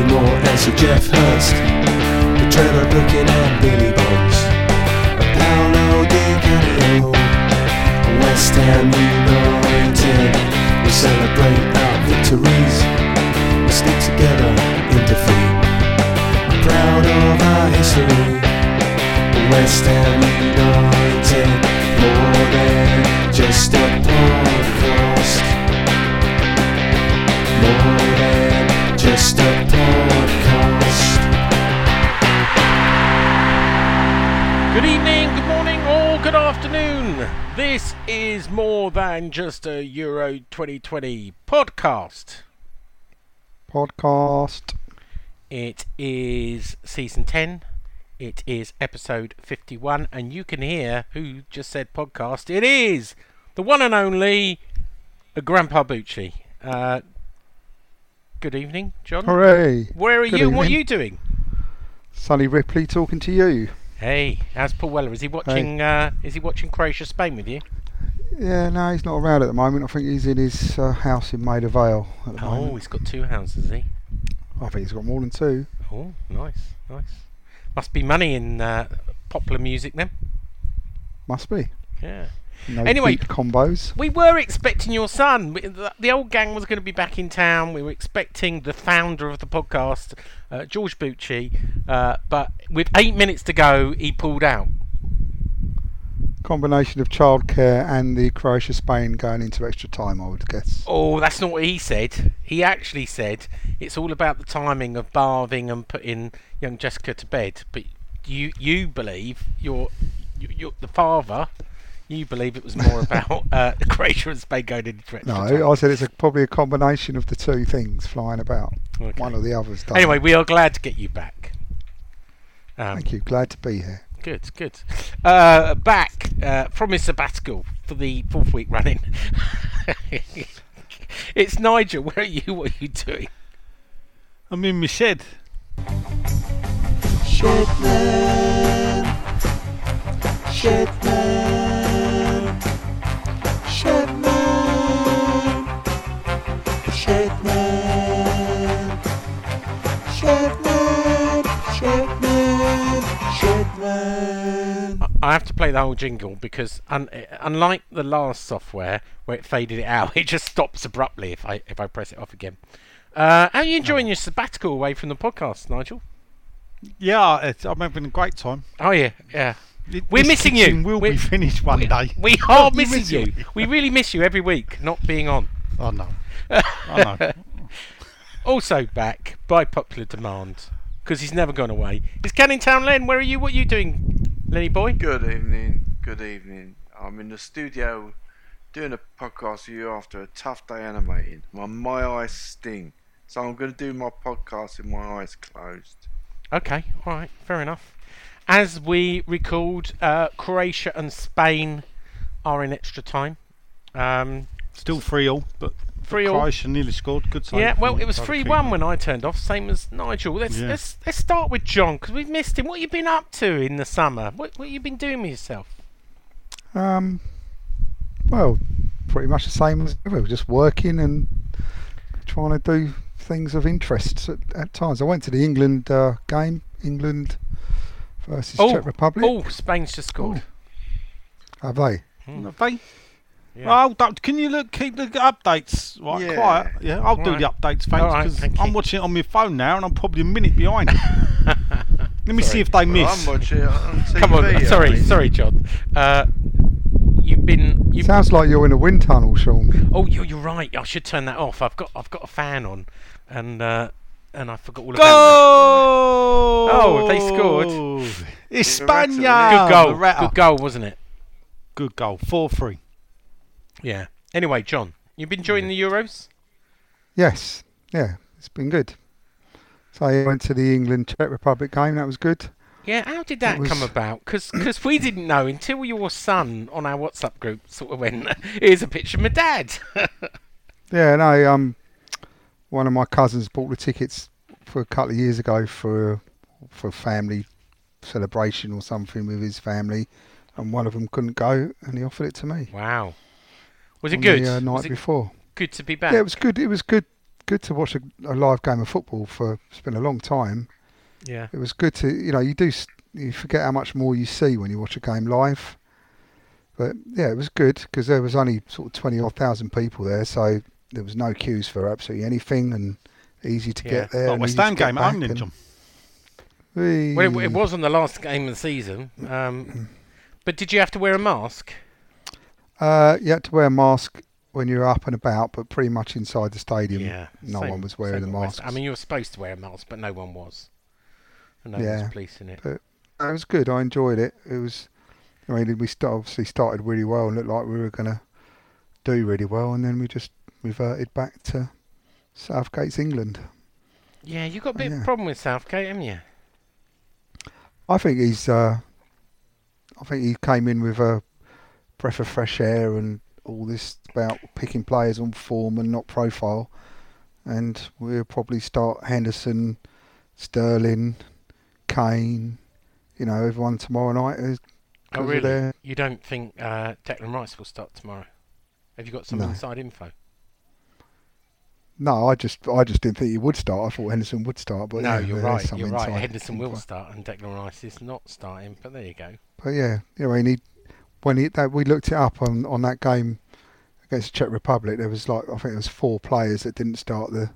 Bobby Moore and Sir Geoff Hurst, the Trevor Brooking and Billy Bonds, Paolo Di Canio, West Ham United. We celebrate our victories, we stick together in defeat. Proud of our history, West Ham United, more than just a podcast. More than just a podcast. Good evening, good morning, or good afternoon. This is more than just a Euro 2020 podcast. podcast. It is season 10. It is episode 51, and you can hear who just said podcast. It is the one and only uh, Grandpa Bucci. Uh, good evening, John. Hooray! Where are Good you? What are you doing? Sonny Ripley talking to you. Hey, how's Paul Weller? Is he watching? Uh, is he watching Croatia Spain with you? Yeah, no, he's not around at the moment. I think he's in his uh, house in Maida Vale at the Oh, moment. Oh, he's got two houses, has he? I think he's got more than two. Oh, nice, nice. Must be money in uh, popular music then. Must be. Yeah. No Anyway. combos. We were expecting your son. The old gang was going to be back in town. We were expecting the founder of the podcast, uh, George Bucci, uh, but with eight minutes to go, he pulled out. Combination of childcare and the Croatia Spain going into extra time, I would guess. Oh, that's not what he said. He actually said it's all about the timing of bathing and putting young Jessica to bed. But you you believe you're you're the father. You believe it was more about uh, Croatia and Spain going into extra. No, I said it's a, probably a combination of the two things flying about. Okay. One or the other's done. Anyway, we are glad to get you back. Um, Thank you. Glad to be here. Good, good. Uh, back uh, from his sabbatical for the fourth week running. it's Nigel. Where are you? What are you doing? I'm in my shed. Shedman, Shedman, I have to play the whole jingle because, un- unlike the last software where it faded it out, it just stops abruptly if I if I press it off again. Uh, how are you enjoying your sabbatical away from the podcast, Nigel? Yeah, it's, I'm having a great time. Oh yeah, yeah. It- We're missing you. We're- be finished one we, day. we are missing miss you. We really miss you every week, not being on. Oh no. I know. Also back by popular demand because he's never gone away. It's Canning Town Len. Where are you? What are you doing, Lenny boy? Good evening. Good evening. I'm in the studio doing a podcast with you after a tough day animating. My my eyes sting, so I'm going to do my podcast with my eyes closed. Okay, all right, fair enough. As we record, uh, Croatia and Spain are in extra time. Um, Still free all, but Three all. Croatia nearly scored. Good save. yeah, well, it was Tyler three one when I turned off, same as Nigel. Let's Yeah. let's let's start with John because we've missed him. What have you been up to in the summer? What what you been doing with yourself? Um, well, pretty much the same as ever. Just working and trying to do things of interest at, at times. I went to the England uh, game, England versus Oh, Czech Republic. Oh, Spain's just scored. Have they? Have they? Yeah. Oh, don't- can you look, keep the updates right Yeah. quiet? Yeah, I'll do Right. the updates, All thanks, right, because thank I'm you. watching it on my phone now, and I'm probably a minute behind. Let me see if they Well, miss. I'm watching it on TV. Come on, sorry, mate. sorry, John. Uh, you've been you. Sounds like you're in a wind tunnel, Sean. Oh, you're, you're right. I should turn that off. I've got I've got a fan on, and uh, and I forgot all about Goal! Oh, they scored? It's a. España! Good goal. Good goal, wasn't it? Good goal. 4 3. Yeah. Anyway, John, You've been enjoying the Euros? Yes, yeah, it's been good. So I went to the England Czech Republic game. That was good. Yeah, how did that was- come about? Because we didn't know until your son on our WhatsApp group sort of went, here's a picture of my dad. Yeah, no, um, one of my cousins bought the tickets for a couple of years ago for for a family celebration or something with his family, and one of them couldn't go, and he offered it to me. wow. Was it on good? The, uh, night was it before. good to be back? Yeah, it was good. It was good. Good to watch a, a live game of football for. It's been a long time. yeah. It was good to, you know, you do, you forget how much more you see when you watch a game live. But yeah, it was good because there was only sort of twenty odd thousand people there, so there was no queues for absolutely anything and easy to Yeah. get there. Like and West easy to Ham game at back home, then, and John. we- Well, it, it was on the last game of the season. Um, but did you have to wear a mask? Uh, you had to wear a mask when you were up and about, but pretty much inside the stadium, Yeah. no same- one was wearing the same at West- masks. I mean, you were supposed to wear a mask, but no one was. And no one Yeah. was policing it. it was good. I enjoyed it. It was. I mean, we st- obviously started really well and looked like we were going to do really well, and then we just reverted back to Southgate's England. Yeah, you got a bit of Yeah. a problem with Southgate, haven't you? I think he's. Uh, I think he came in with a breath of fresh air and all this about picking players on form and not profile, and we'll probably start Henderson, Sterling, Kane. You know, everyone tomorrow night is. Oh, really? You don't think uh, Declan Rice will start tomorrow? Have you got some No. inside info? No, I just I just didn't think he would start. I thought Henderson would start, but no, yeah, you're right. You're right. Henderson will start, and Declan Rice is not starting. But there you go. But yeah, you know, and he when he that we looked it up on on that game against the Czech Republic, there was like I think there was four players that didn't start the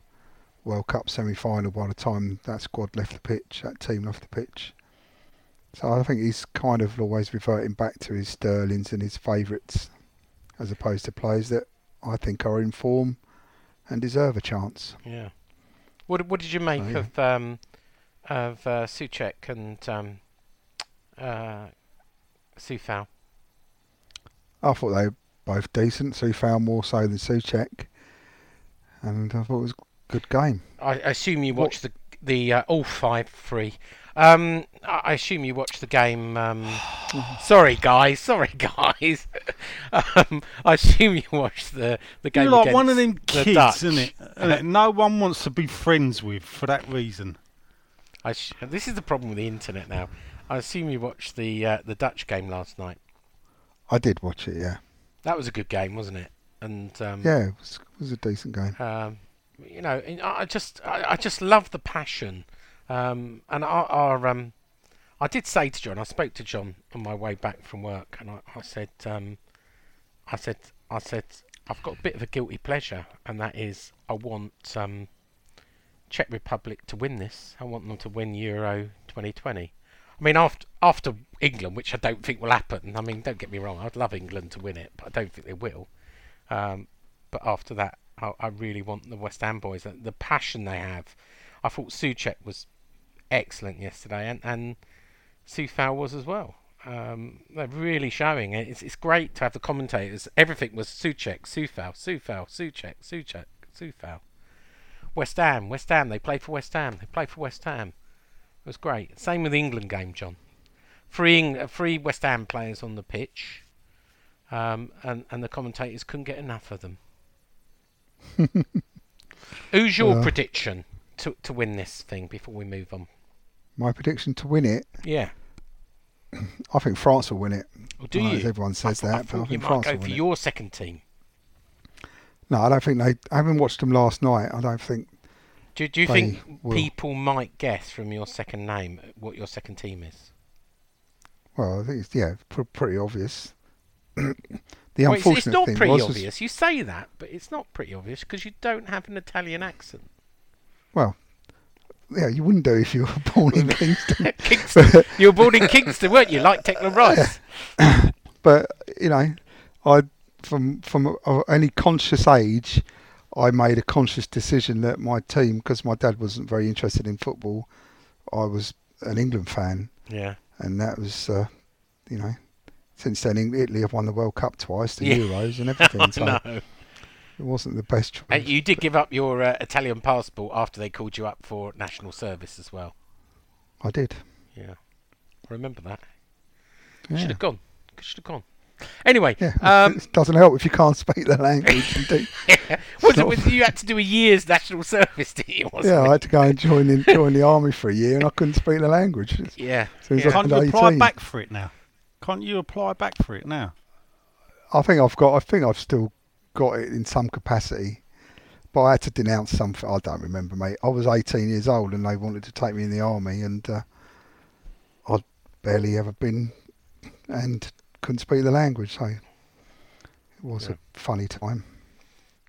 World Cup semi-final by the time that squad left the pitch, that team left the pitch. So I think he's kind of always reverting back to his Sterlings and his favourites, as opposed to players that I think are in form and deserve a chance. Yeah. What What did you make Oh, yeah. of um, of uh, Soucek and um, uh, Coufal? I thought they were both decent. Coufal more so than Soucek, and I thought it was a good game. I I assume you What- watched the the uh, all five free. Um, I I assume you watched the game. Um, sorry, guys. Sorry, guys. um, I assume you watched the the game. You're like one of them the kids, Dutch. isn't it? No one wants to be friends with for that reason. I sh- this is the problem with the internet now. I assume you watched the uh, the Dutch game last night. I did watch it, yeah. That was a good game, wasn't it? And um, Yeah, it was, it was a decent game. um, you know, I I just I, I just love the passion. Um, and our, our um, I did say to John, I spoke to John on my way back from work, and I, I said, um, I said, I said, I've got a bit of a guilty pleasure, and that is I want um, Czech Republic to win this. I want them to win Euro 2020. I mean, after after England, which I don't think will happen. I mean, don't get me wrong, I'd love England to win it, but I don't think they will. Um, but after that, I, I really want the West Ham boys. The, the passion they have. I thought Soucek was excellent yesterday, and and Coufal was as well. Um, they're really showing it. It's, it's great to have the commentators. Everything was Soucek, Coufal, Coufal, Soucek, Soucek, Coufal. West Ham, West Ham. They play for West Ham. They play for West Ham. It was great. Same with the England game, John. Freeing uh, three West Ham players on the pitch, um, and and the commentators couldn't get enough of them. Who's your Well. prediction to to win this thing before we move on? My prediction to win it, Yeah. I think France will win it. Or do I you? Everyone says I, thought- I that, but I think might France go will for win it. your second team. No, I don't think they. I haven't watched them last night. I don't think. Do, do you think will. people might guess from your second name what your second team is? Well, I think it's yeah, pr- pretty obvious. the Well, unfortunate it's not thing pretty was, was- You say that, but it's not pretty obvious because you don't have an Italian accent. well, yeah, you wouldn't do if you were born in Kingston. Kingston. you were born in Kingston, weren't you? Like Declan Rice. but you know, I from from any conscious age, I made a conscious decision that my team, because my dad wasn't very interested in football, I was an England fan, Yeah. and that was, uh, you know, since then Italy have won the World Cup twice, the Yeah. Euros and everything. So no. it wasn't the best choice. Uh, you did give up your uh, Italian passport after they called you up for national service as well. I did. Yeah, I remember that. Yeah. Should have gone. Should have gone. Anyway, Yeah, um, it doesn't help if you can't speak the language. you do. was it not- was you had to do a year's national service, didn't you? Wasn't yeah, I had to go and join in, join the army for a year, and I couldn't speak the language. Yeah. so yeah. I Can't you turned apply back for it now? Can't you apply back for it now? I think I've got. I think I've still got it in some capacity, but I had to denounce something. I don't remember, mate. I was 18 years old, and they wanted to take me in the army, and uh, I'd barely ever been, and couldn't speak the language, so it was Yeah. a funny time.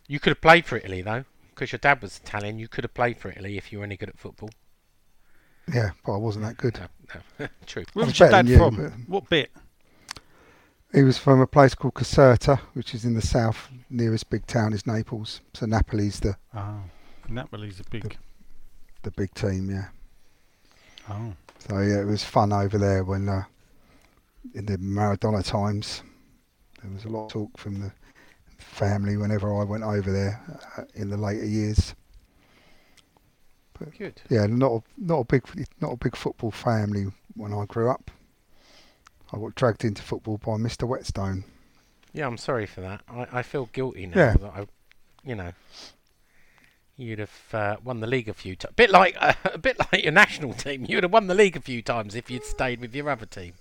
You could have played for Italy though, because your dad was Italian. You could have played for Italy if you were any good at football. Yeah, but I wasn't that good. No, no. True. Where was your dad you, from? What bit? He was from a place called Caserta, which is in the south. Nearest big town is Naples. So Napoli's the Oh, Napoli's a big. the big team, yeah. Oh, So yeah, it was fun over there when uh, in the Maradona times. There was a lot of talk from the family whenever I went over there uh, in the later years. Good. Yeah, not a, not a big not a big football family when I grew up. I got dragged into football by Mr. Whetstone. Yeah, I'm sorry for that. I, I feel guilty now Yeah. that I, you know, you'd have uh, won the league a few times. Bit like uh, a bit like your national team. You'd have won the league a few times if you'd stayed with your other team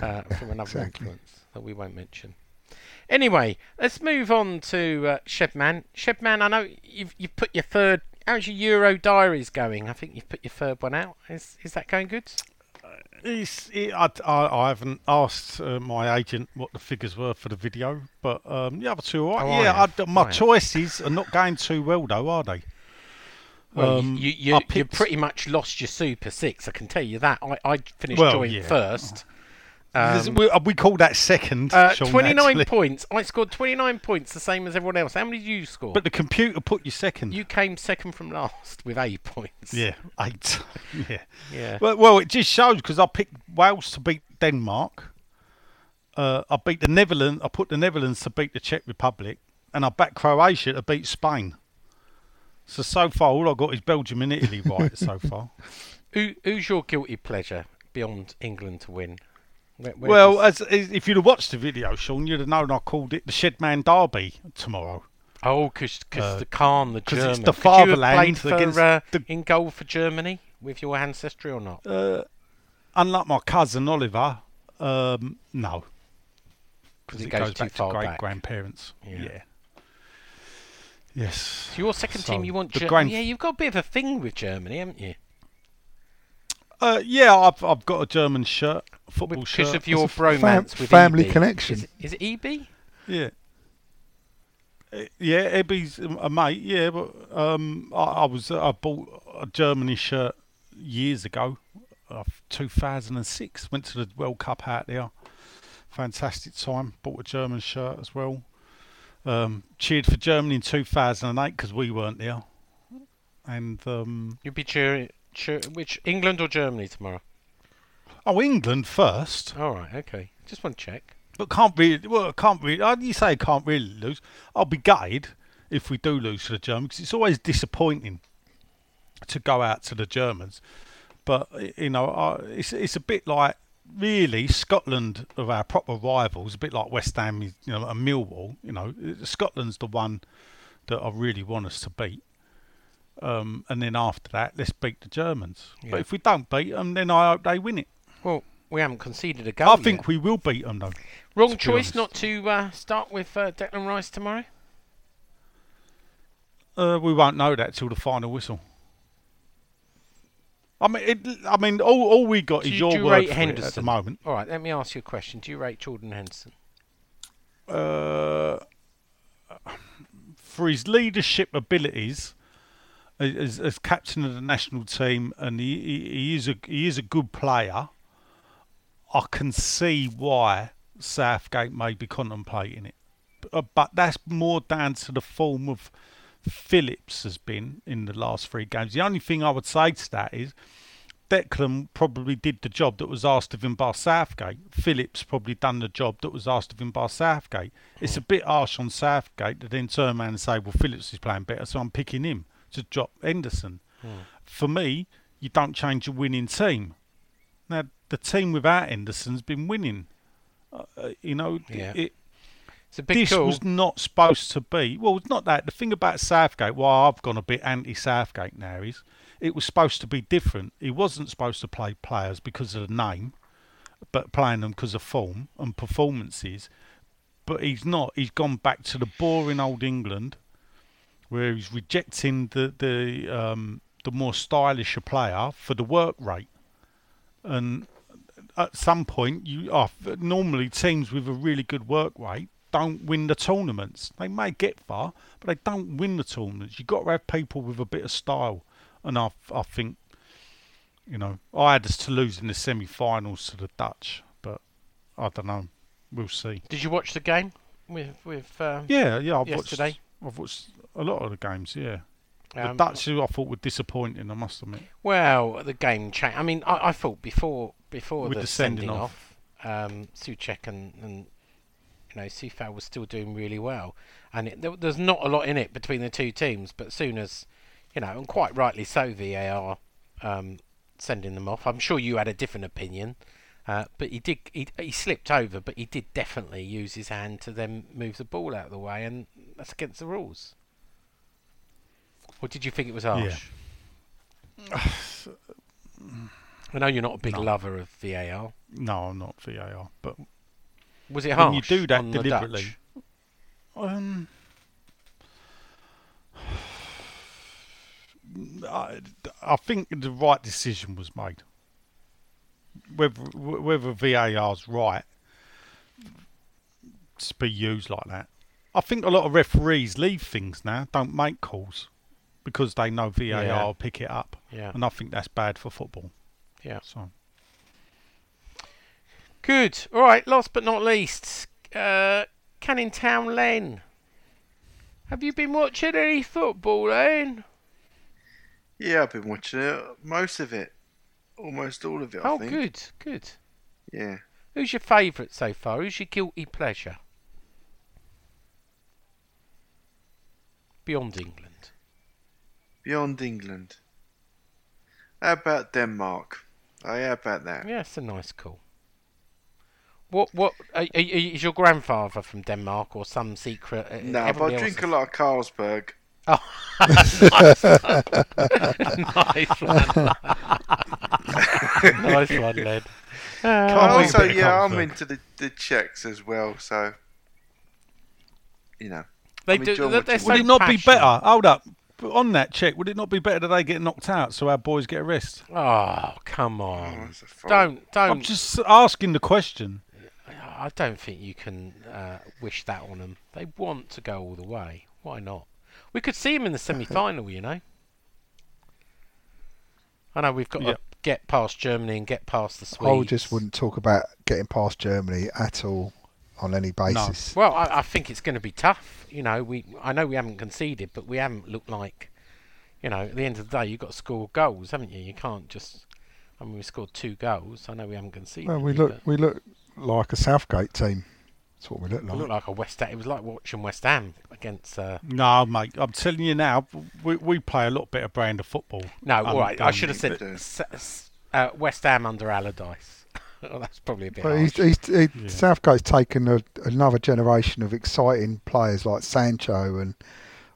uh, from another Exactly. influence that we won't mention. Anyway, let's move on to uh, Shedman. Shedman, I know you've you've put your third. How's your Euro diaries going? I think you've put your third one out. Is is that going good? It's, it, I, I, I haven't asked uh, my agent what the figures were for the video, but um, the other two are Oh, right. I yeah. I, my choices are not going too well, though, are they? Well, Um, you, you, I you picked- pretty much lost your Super Six. I can tell you that. I, I finished Well, joint yeah. first. Um, we, uh, we call that second. uh, Sean, 29 actually. points. I scored 29 points, the same as everyone else. How many did you score? But the computer put you second. you came second from last with eight points. yeah, eight. yeah. Yeah. Well, well, it just shows because I picked Wales to beat Denmark. Uh, I beat the Netherlands. I put the Netherlands to beat the Czech Republic, and I backed Croatia to beat Spain. So so far, all I got is Belgium and Italy right so far. Who, who's your guilty pleasure beyond England to win? Where- where well, does- as, as if you'd have watched the video, Sean, you'd have known I called it the Shedman Derby tomorrow. oh, because uh, the Khan, the 'cause German. it's the Could you have fatherland played for, against uh, the- in goal for Germany with your ancestry or not? Uh, unlike my cousin Oliver, um, no, Because because it it goes goes back to great grandparents. Yeah. Yeah. Yes. So your second team, you want the Germany? grand- Yeah, you've got a bit of a thing with Germany, haven't you? Uh, yeah, I've I've got a German shirt, football Because shirt. of your It's fam- bromance with family EB. connection. Is it, is it EB? Yeah. Uh, Yeah, Ebby's a mate. Yeah, but um, I, I was I bought a Germany shirt years ago, uh, 2006. Went to the World Cup out there. Fantastic time. Bought a German shirt as well. Um, cheered for Germany in 2008 because we weren't there. And um, you'd be cheering, cheer, which England or Germany tomorrow? oh, England first, All right, okay. Just want to check. but can't really. Well, can't really. uh, You say can't really lose. I'll be gutted if we do lose to the Germans. Cause it's always disappointing to go out to the Germans. But you know, I, it's it's a bit like really Scotland of our proper rivals, a bit like West Ham, you know, and Millwall. You know, Scotland's the one that I really want us to beat. Um, and then after that, let's beat the Germans. Yeah. But if we don't beat them, then I hope they win it. Well, we haven't conceded a goal. I think yet. we will beat them though. wrong choice not to uh, start with uh, Declan Rice tomorrow. Uh, we won't know that till the final whistle. I mean, it, I mean, all, all we got Do is you- your you word rate for it at the moment. All right, let me ask you a question. Do you rate Jordan Henderson? Uh, for his leadership abilities as, as captain of the national team, and he, he, is a he is a good player. I can see why Southgate may be contemplating it, uh, but that's more down to the form of Phillips has been in the last three games. The only thing I would say to that is Declan probably did the job that was asked of him by Southgate. Phillips probably done the job that was asked of him by Southgate. It's a bit harsh on Southgate to then turn around and say, well, Phillips is playing better, so I'm picking him to drop Henderson. For me, you don't change a winning team. Now, the team without Henderson's been winning. Uh, uh, you know, Yeah. it, It's a big this call. was not supposed to be. Well, it's not that. The thing about Southgate, why I've gone a bit anti-Southgate now, is it was supposed to be different. He wasn't supposed to play players because of the name, but playing them because of form and performances. But he's not. He's gone back to the boring old England, where he's rejecting the the um, the more stylish player for the work rate, and at some point you are normally teams with a really good work rate don't win the tournaments. They may get far, but they don't win the tournaments. You've got to have people with a bit of style, and I I think you know I had us to lose in the semi-finals to the Dutch, but I don't know. We'll see. Did you watch the game with with? Um, Yeah, yeah. I've Yesterday? watched. I've watched a lot of the games. Yeah, um, the Dutch I thought were disappointing. I must admit. Well, the game changed. I mean, I, I thought before before With the, the sending sending off. off, um, Soucek and, and you know Coufal was still doing really well, and it, there, there's not a lot in it between the two teams. But soon as you know, and quite rightly so, VAR um, sending them off. I'm sure you had a different opinion, uh, but he did. He, he slipped over, but he did definitely use his hand to then move the ball out of the way, and that's against the rules. Or did you think it was harsh? I know you're not a big No. lover of VAR. No, I'm not VAR, but Was it When harsh? you do that deliberately, Um, I, I think the right decision was made. Whether whether VAR's right to be used like that, I think a lot of referees leave things now, don't make calls because they know VAR Yeah. will pick it up, Yeah. and I think that's bad for football. Yeah. So Good. All right. Last but not least, uh, Canning Town Len. Have you been watching any football, Len? Yeah, I've been watching it. Most of it. Almost all of it, I Oh, think. good. Good. Yeah. Who's your favourite so far? Who's your guilty pleasure? Beyond England. Beyond England. How about Denmark? Oh, yeah, how about that? Yeah, it's a nice call. What? What? Are, are, is your grandfather from Denmark or some secret? uh, No, but I drink is- a lot of Carlsberg. Oh, nice one. nice one. nice one, Len. Uh, Can't And wait also, for the yeah, I'm into the, the Czechs as well, so. You know. they I'm do. They're, they're so would it not be better? Hold up. On that Czech, would it not be better that they get knocked out so our boys get a rest? Oh, come Oh, on! that's a fault. Don't, I'm just asking the question. I don't think you can uh, wish that on them. They want to go all the way. Why not? We could see them in the semi-final, you know. I know we've got to get past Germany and get past the Swedes. I just wouldn't talk about getting past Germany at all on any basis. Well, I, I think it's going to be tough. You know, we I know we haven't conceded, but we haven't looked like. You know, at the end of the day, you've got to score goals, haven't you? You can't just. I mean, we scored two goals. I know we haven't conceded. Well, we any, look we look like a Southgate team. That's what we look like. we like. looked like a West Ham. It was like watching West Ham against. Uh, No, mate, I'm telling you now, we, we play a lot better brand of football. no, Um, all right. I um, should have said but- S- S- uh, West Ham under Allardyce. Well, that's probably a bit. But he's, harsh. he's, he, Yeah. Southgate's taken a, another generation of exciting players like Sancho and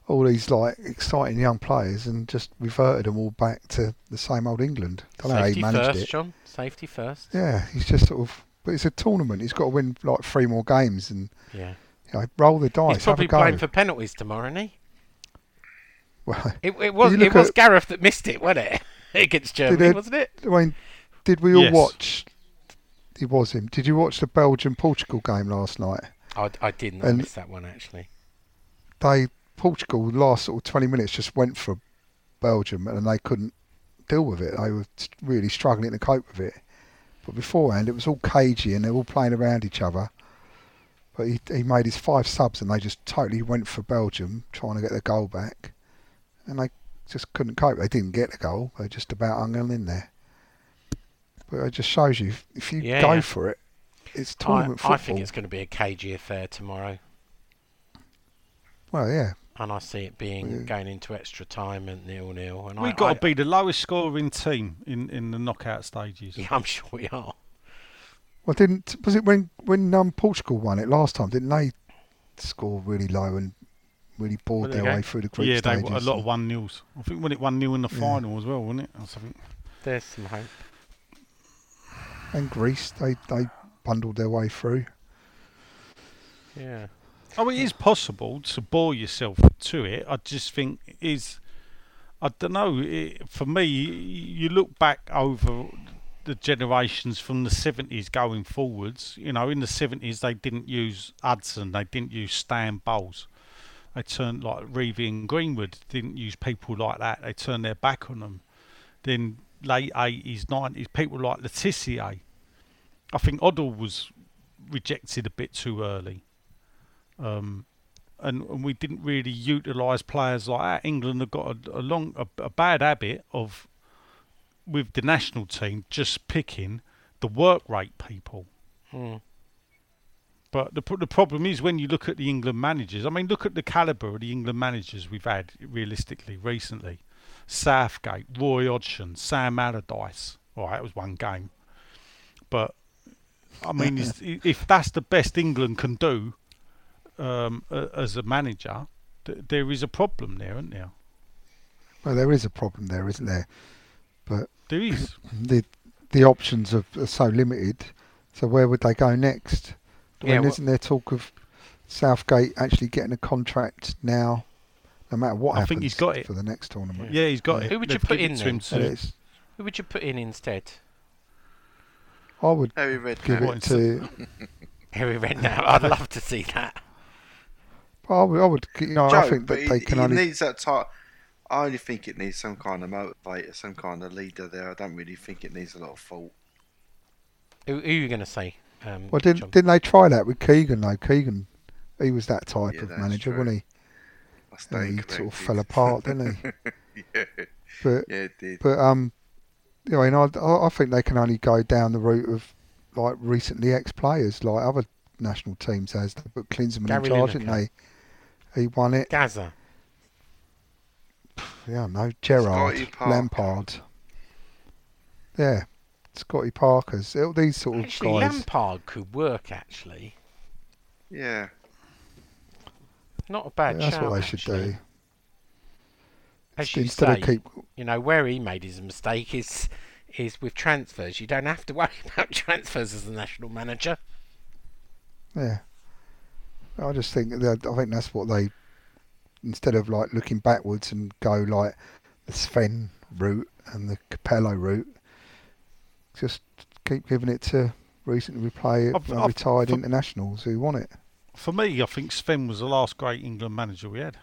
all these like exciting young players and just reverted them all back to the same old England. Don't know how he Safety managed first, it. John. Safety first. Yeah, he's just sort of. But it's a tournament. He's got to win like three more games and Yeah. you know, roll the dice. He's probably have a go. playing for penalties tomorrow, isn't he? Well, It, it was you it was at- Gareth that missed it, wasn't it? Against Germany, it- wasn't it? I mean, did we all Yes. watch? It was him. Did you watch the Belgium Portugal game last night? I, I didn't. I And- missed that one actually. They Portugal last sort of twenty minutes just went for Belgium and they couldn't deal with it. They were really struggling to cope with it. But beforehand, it was all cagey and they were all playing around each other. But he he made his five subs and they just totally went for Belgium, trying to get the goal back, and they just couldn't cope. They didn't get the goal. They just about hung on in there. But it just shows you if- if you Yeah, go yeah. for it, it's I, tournament football. I think it's going to be a cagey affair tomorrow, Well, yeah. and I see it being Yeah. going into extra time and nil nil. And We've I, got I, to be the lowest scoring team in, in the knockout stages. Yeah, I'm sure we are. Well, didn't was it when when um, Portugal won it last time? Didn't they score really low and really bored their there you way through the group Yeah, they stages? were a lot of one nils. I think when it one nil in the Yeah. final as well, wasn't it? Or something. There's some hope. And Greece, they they bundled their way through. Yeah. Oh, it is possible to bore yourself to it. I just think is. I don't know. It, for me, you look back over the generations from the 70s going forwards. You know, in the 70s, they didn't use Hudson, they didn't use Stan Bowles. They turned like Revie and Greenwood, didn't use people like that. They turned their back on them. Then late 80s, 90s, people like Le Tissier. I think Hoddle was rejected a bit too early um, and, and we didn't really utilise players like that. England have got a, a long, a, a bad habit of with the national team just picking the work rate people. Hmm. But the the problem is when you look at the England managers. I mean, look at the calibre of the England managers we've had realistically recently. Southgate, Roy Hodgson, Sam Allardyce. All right, it was one game, but I mean, if that's the best England can do um, as a manager, th- there is a problem there, isn't there? Well, there is a problem there, isn't there? But There is. the the options are, are so limited. So where would they go next? I Yeah, mean, well- isn't there talk of Southgate actually getting a contract now, no matter what I happens think he's got it. for the next tournament? yeah, he's got it. Who would you They've put in it to him soon. Who would you put in instead? I would Harry Redknapp. give it to. Harry Redknapp. I'd love to see that. I would, I would, you know, I think but that they can he only. needs that type. I only think it needs some kind of motivator, some kind of leader there. I don't really think it needs a lot of fault. Who, who are you going to say? Um, Well, didn't John? didn't they try that with Keegan though? Keegan, he was that type Yeah, of manager, true. wasn't he? Stand And he sort of fell apart, didn't he? yeah, But yeah, it did. But um, you know, and I, I I think they can only go down the route of like recently ex-players, like other national teams has. They put Klinsmann Gary in charge, didn't they? He won it. Gaza. Yeah, no, Gerrard, Scotty Parker. Lampard. Yeah, Scotty Parker's. All these sort of Actually, guys. Lampard could work. Actually, Yeah, not a bad that's shout. what they should actually. do. As you Instead say, of keep, you know where he made his mistake is is with transfers. You don't have to worry about transfers as a national manager. yeah. I just think that I think that's what they. Instead of like looking backwards and go like the Sven route and the Capello route, just keep giving it to recently retired, I've- I've- retired for- internationals who want it. For me, I think Sven was the last great England manager we had.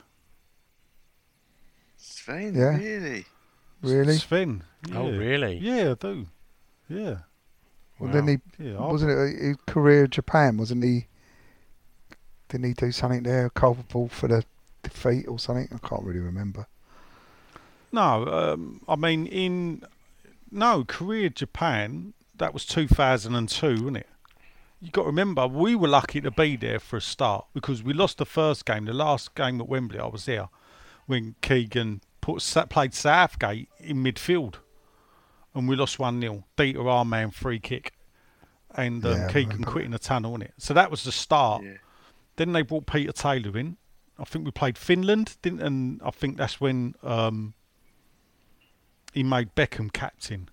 Sven, Yeah. really? Really? Sven. Oh, yeah. really? Yeah, I do. Yeah. Well, then he Yeah. Wasn't it a, his career in Japan? Wasn't he? Didn't he do something there culpable for the defeat or something? I can't really remember. No, um, I mean in no career Japan that was 2002, wasn't it? You got to remember we were lucky to be there for a start because we lost the first game, the last game at Wembley. I was there when Keegan put played Southgate in midfield, and we lost one 0 Dietmar Hamann free kick, and um, Yeah, Keegan quitting the tunnel, wasn't it? So that was the start. Yeah. Then they brought Peter Taylor in. I think we played Finland, didn't? And I think that's when um, he made Beckham captain.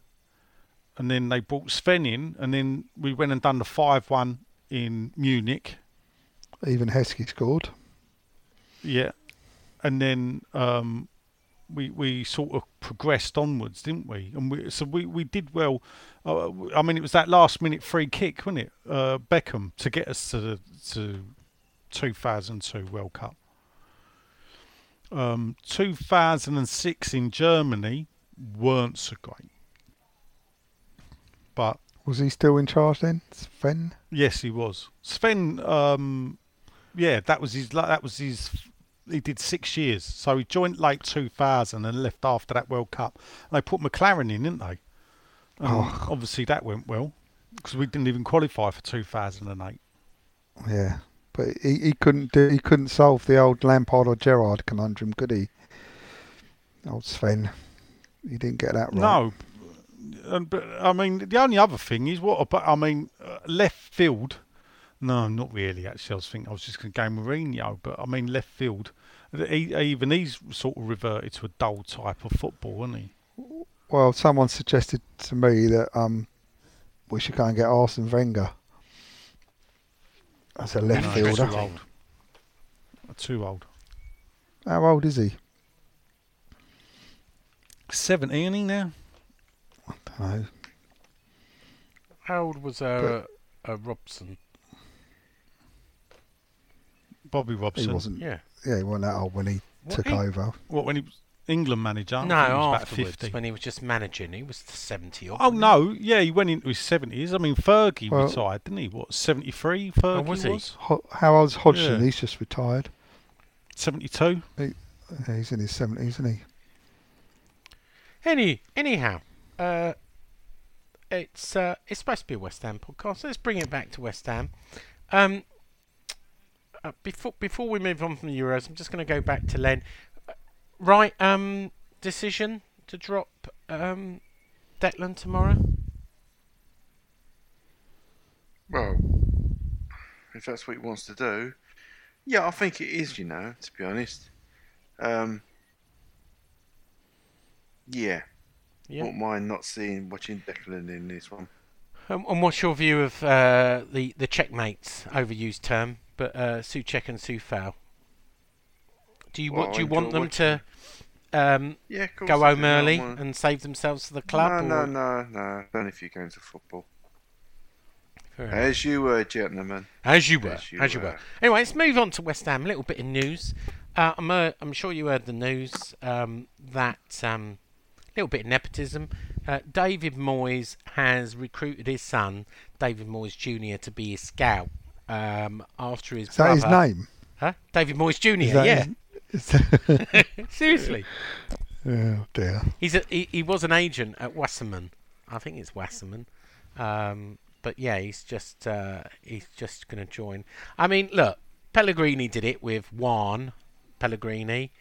And then they brought Sven in, and then we went and done the five-one in Munich. Even Heskey scored. Yeah, and then um, we we sort of progressed onwards, didn't we? And we so we, we did well. Uh, I mean, it was that last-minute free kick, wasn't it? Uh, Beckham to get us to the to 2002 World Cup. Um, 2006 in Germany weren't so great, but Was he still in charge then? Sven? Yes, he was. Sven, um, yeah, that was his. That was his. He did six years, so he joined late 2000 and left after that World Cup. And they put McClaren in, didn't they? Oh. Obviously, that went well because we didn't even qualify for 2008. Yeah, but he, he couldn't do he couldn't solve the old Lampard or Gerrard conundrum, could he? Old Sven, he didn't get that right. No, and, but I mean the only other thing is what about I mean uh, left field. No, not really. Actually, I was thinking I was just going to go Mourinho, but I mean left field. He, even he's sort of reverted to a dull type of football, isn't he? Well, someone suggested to me that um we should go and get Arsene Wenger as a left No, fielder. Too old. Too old. How old is he? Seventy, isn't he now? I don't know. How old was uh, uh, Robson? Bobby He Robson. wasn't. Yeah. Yeah, he wasn't that old when he What, took he- over. What when he was England manager? No, think he was about afterwards, 50. when he was just managing, he was 70 odd. Oh wasn't he? no, yeah, he went into his seventies. I mean, Fergie Well- retired, didn't he? What seventy three? Fergie Oh, was he? Ho- how old's Hodgson? Yeah. He's just retired. seventy two. Yeah, he's in his seventies, isn't he? Any, anyhow, uh, it's uh, it's supposed to be a West Ham podcast. Let's bring it back to West Ham. Um, uh, before before we move on from the Euros, I'm just going to go back to Len. Uh, right, um, decision to drop um, Declan tomorrow. Well, if that's what he wants to do, yeah, I think it is. You know, to be honest, um, yeah, Yeah. won't mind not seeing watching Declan in this one. Um, and what's your view of uh, the the checkmates overused term, but uh, Soucek and Coufal? Do you Well, want do you want them to um, Yeah, go home. Early and save themselves for the club? No, or- no, no, no. Only if you're going to football. As you were, gentlemen. As you were, As you as you were. were. Anyway, let's move on to West Ham. A little bit of news. Uh, I'm, uh, I'm sure you heard the news um, that um, little bit of nepotism. Uh, David Moyes has recruited his son, David Moyes Jr., to be his scout um, after his Is that his name? Huh? David Moyes Jr. Yeah, his- is that- seriously. oh dear. He's a, he, he was an agent at Wasserman. I think it's Wasserman. Um, but yeah, he's just uh, he's just going to join. I mean, look, Pellegrini did it with Juan Pellegrini.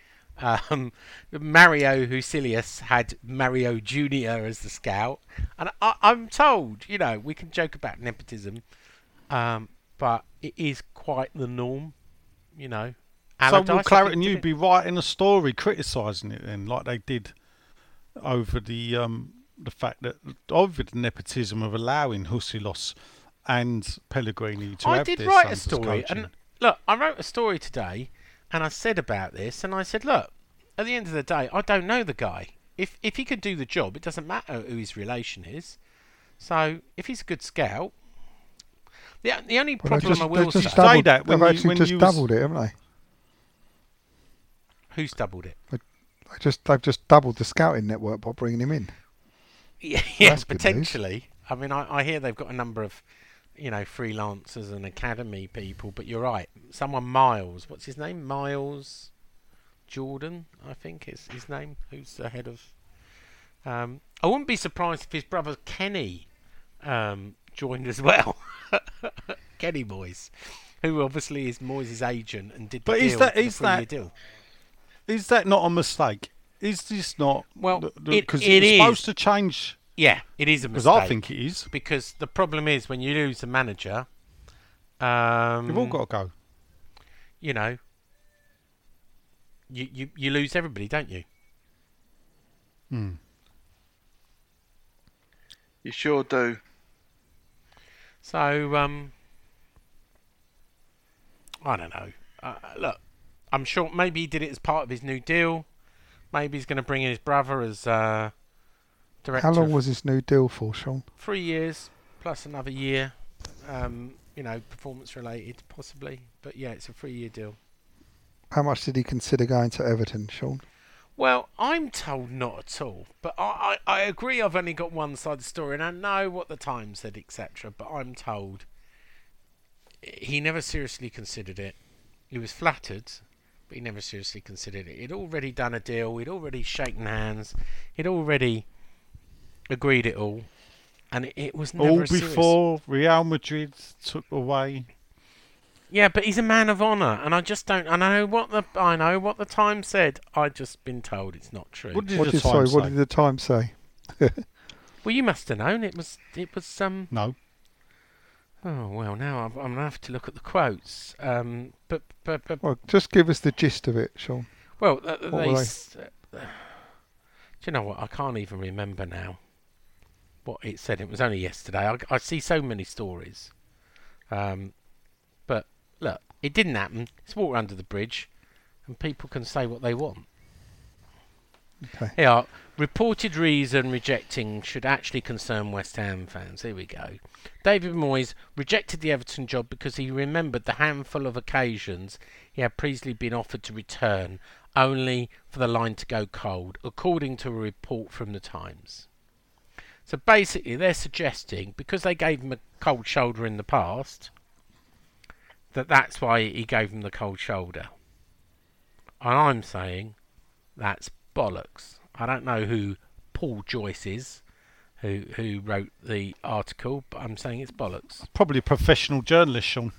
Um, Mario Husillos had Mario Junior as the scout, and I, I'm told, you know, we can joke about nepotism, um, but it is quite the norm, you know. So will Claret and Hugh be writing a story criticising it then, like they did over the um, the fact that over the nepotism of allowing Husillos and Pellegrini to I have did write a story, and look, I wrote a story today, and I said about this, and I said, look, at the end of the day, I don't know the guy. If if he could do the job, it doesn't matter who his relation is. So if he's a good scout, the the only Well, problem just, I will just say, double- doubled, that when they've you- actually when just you was- doubled it, haven't they? who's doubled it? They just they've just doubled the scouting network by bringing him in. Yeah, yeah that's good news. potentially. I mean, I, I hear they've got a number of, you know, freelancers and academy people. But you're right. Someone Miles, what's his name? Miles Jordan, I think is his name. Who's the head of? Um, I wouldn't be surprised if his brother Kenny um, joined as well. Kenny Moyes, who obviously is Moyes' agent and did the But deal, is that- is that- deal. Is that not a mistake? Is this not Well, it- because it it's is. supposed to change? Yeah, it is a mistake. Because. I think it is. because the problem is when you lose a manager, um, You've all got to go. you know, you, you you lose everybody, don't you? Hmm. You sure do. So um, I don't know. Uh, look, I'm sure maybe he did it as part of his new deal. Maybe he's going to bring in his brother as uh, director. How long was this new deal for, Sean? three years plus another year? Um, you know, performance related, possibly. But yeah, it's a three-year deal. How much did he consider going to Everton, Sean? Well, I'm told not at all. But I, I, I agree I've only got one side of the story and I know what the Times said, etc. But I'm told he never seriously considered it. He was flattered, but he never seriously considered it. He'd already done a deal, he'd already shaken hands, he'd already agreed it all. and it, it was never All a serious- before Real Madrid took away. Yeah, but he's a man of honour, and I just don't. I know what the I know what the Times said. I just been told it's not true. What did What the did, sorry, what did the time say? Well, you must have known it was it was um. No. Oh well, now I'm, I'm gonna have to look at the quotes. Um, but but but Well, just give us the gist of it, Sean. well, uh, they. they? s- uh, do you know what? I can't even remember now. What it said. It was only yesterday. I, I see so many stories. Um, but look, it didn't happen. It's water under the bridge, and people can say what they want. Okay. Yeah, reported reason rejecting should actually concern West Ham fans. Here we go. David Moyes rejected the Everton job because he remembered the handful of occasions he had previously been offered to return, only for the line to go cold, according to a report from the Times. So basically, they're suggesting because they gave him a cold shoulder in the past, that that's why he gave him the cold shoulder. And I'm saying that's bollocks. I don't know who Paul Joyce is, who who wrote the article, but I'm saying it's bollocks. Probably a professional journalist, Sean.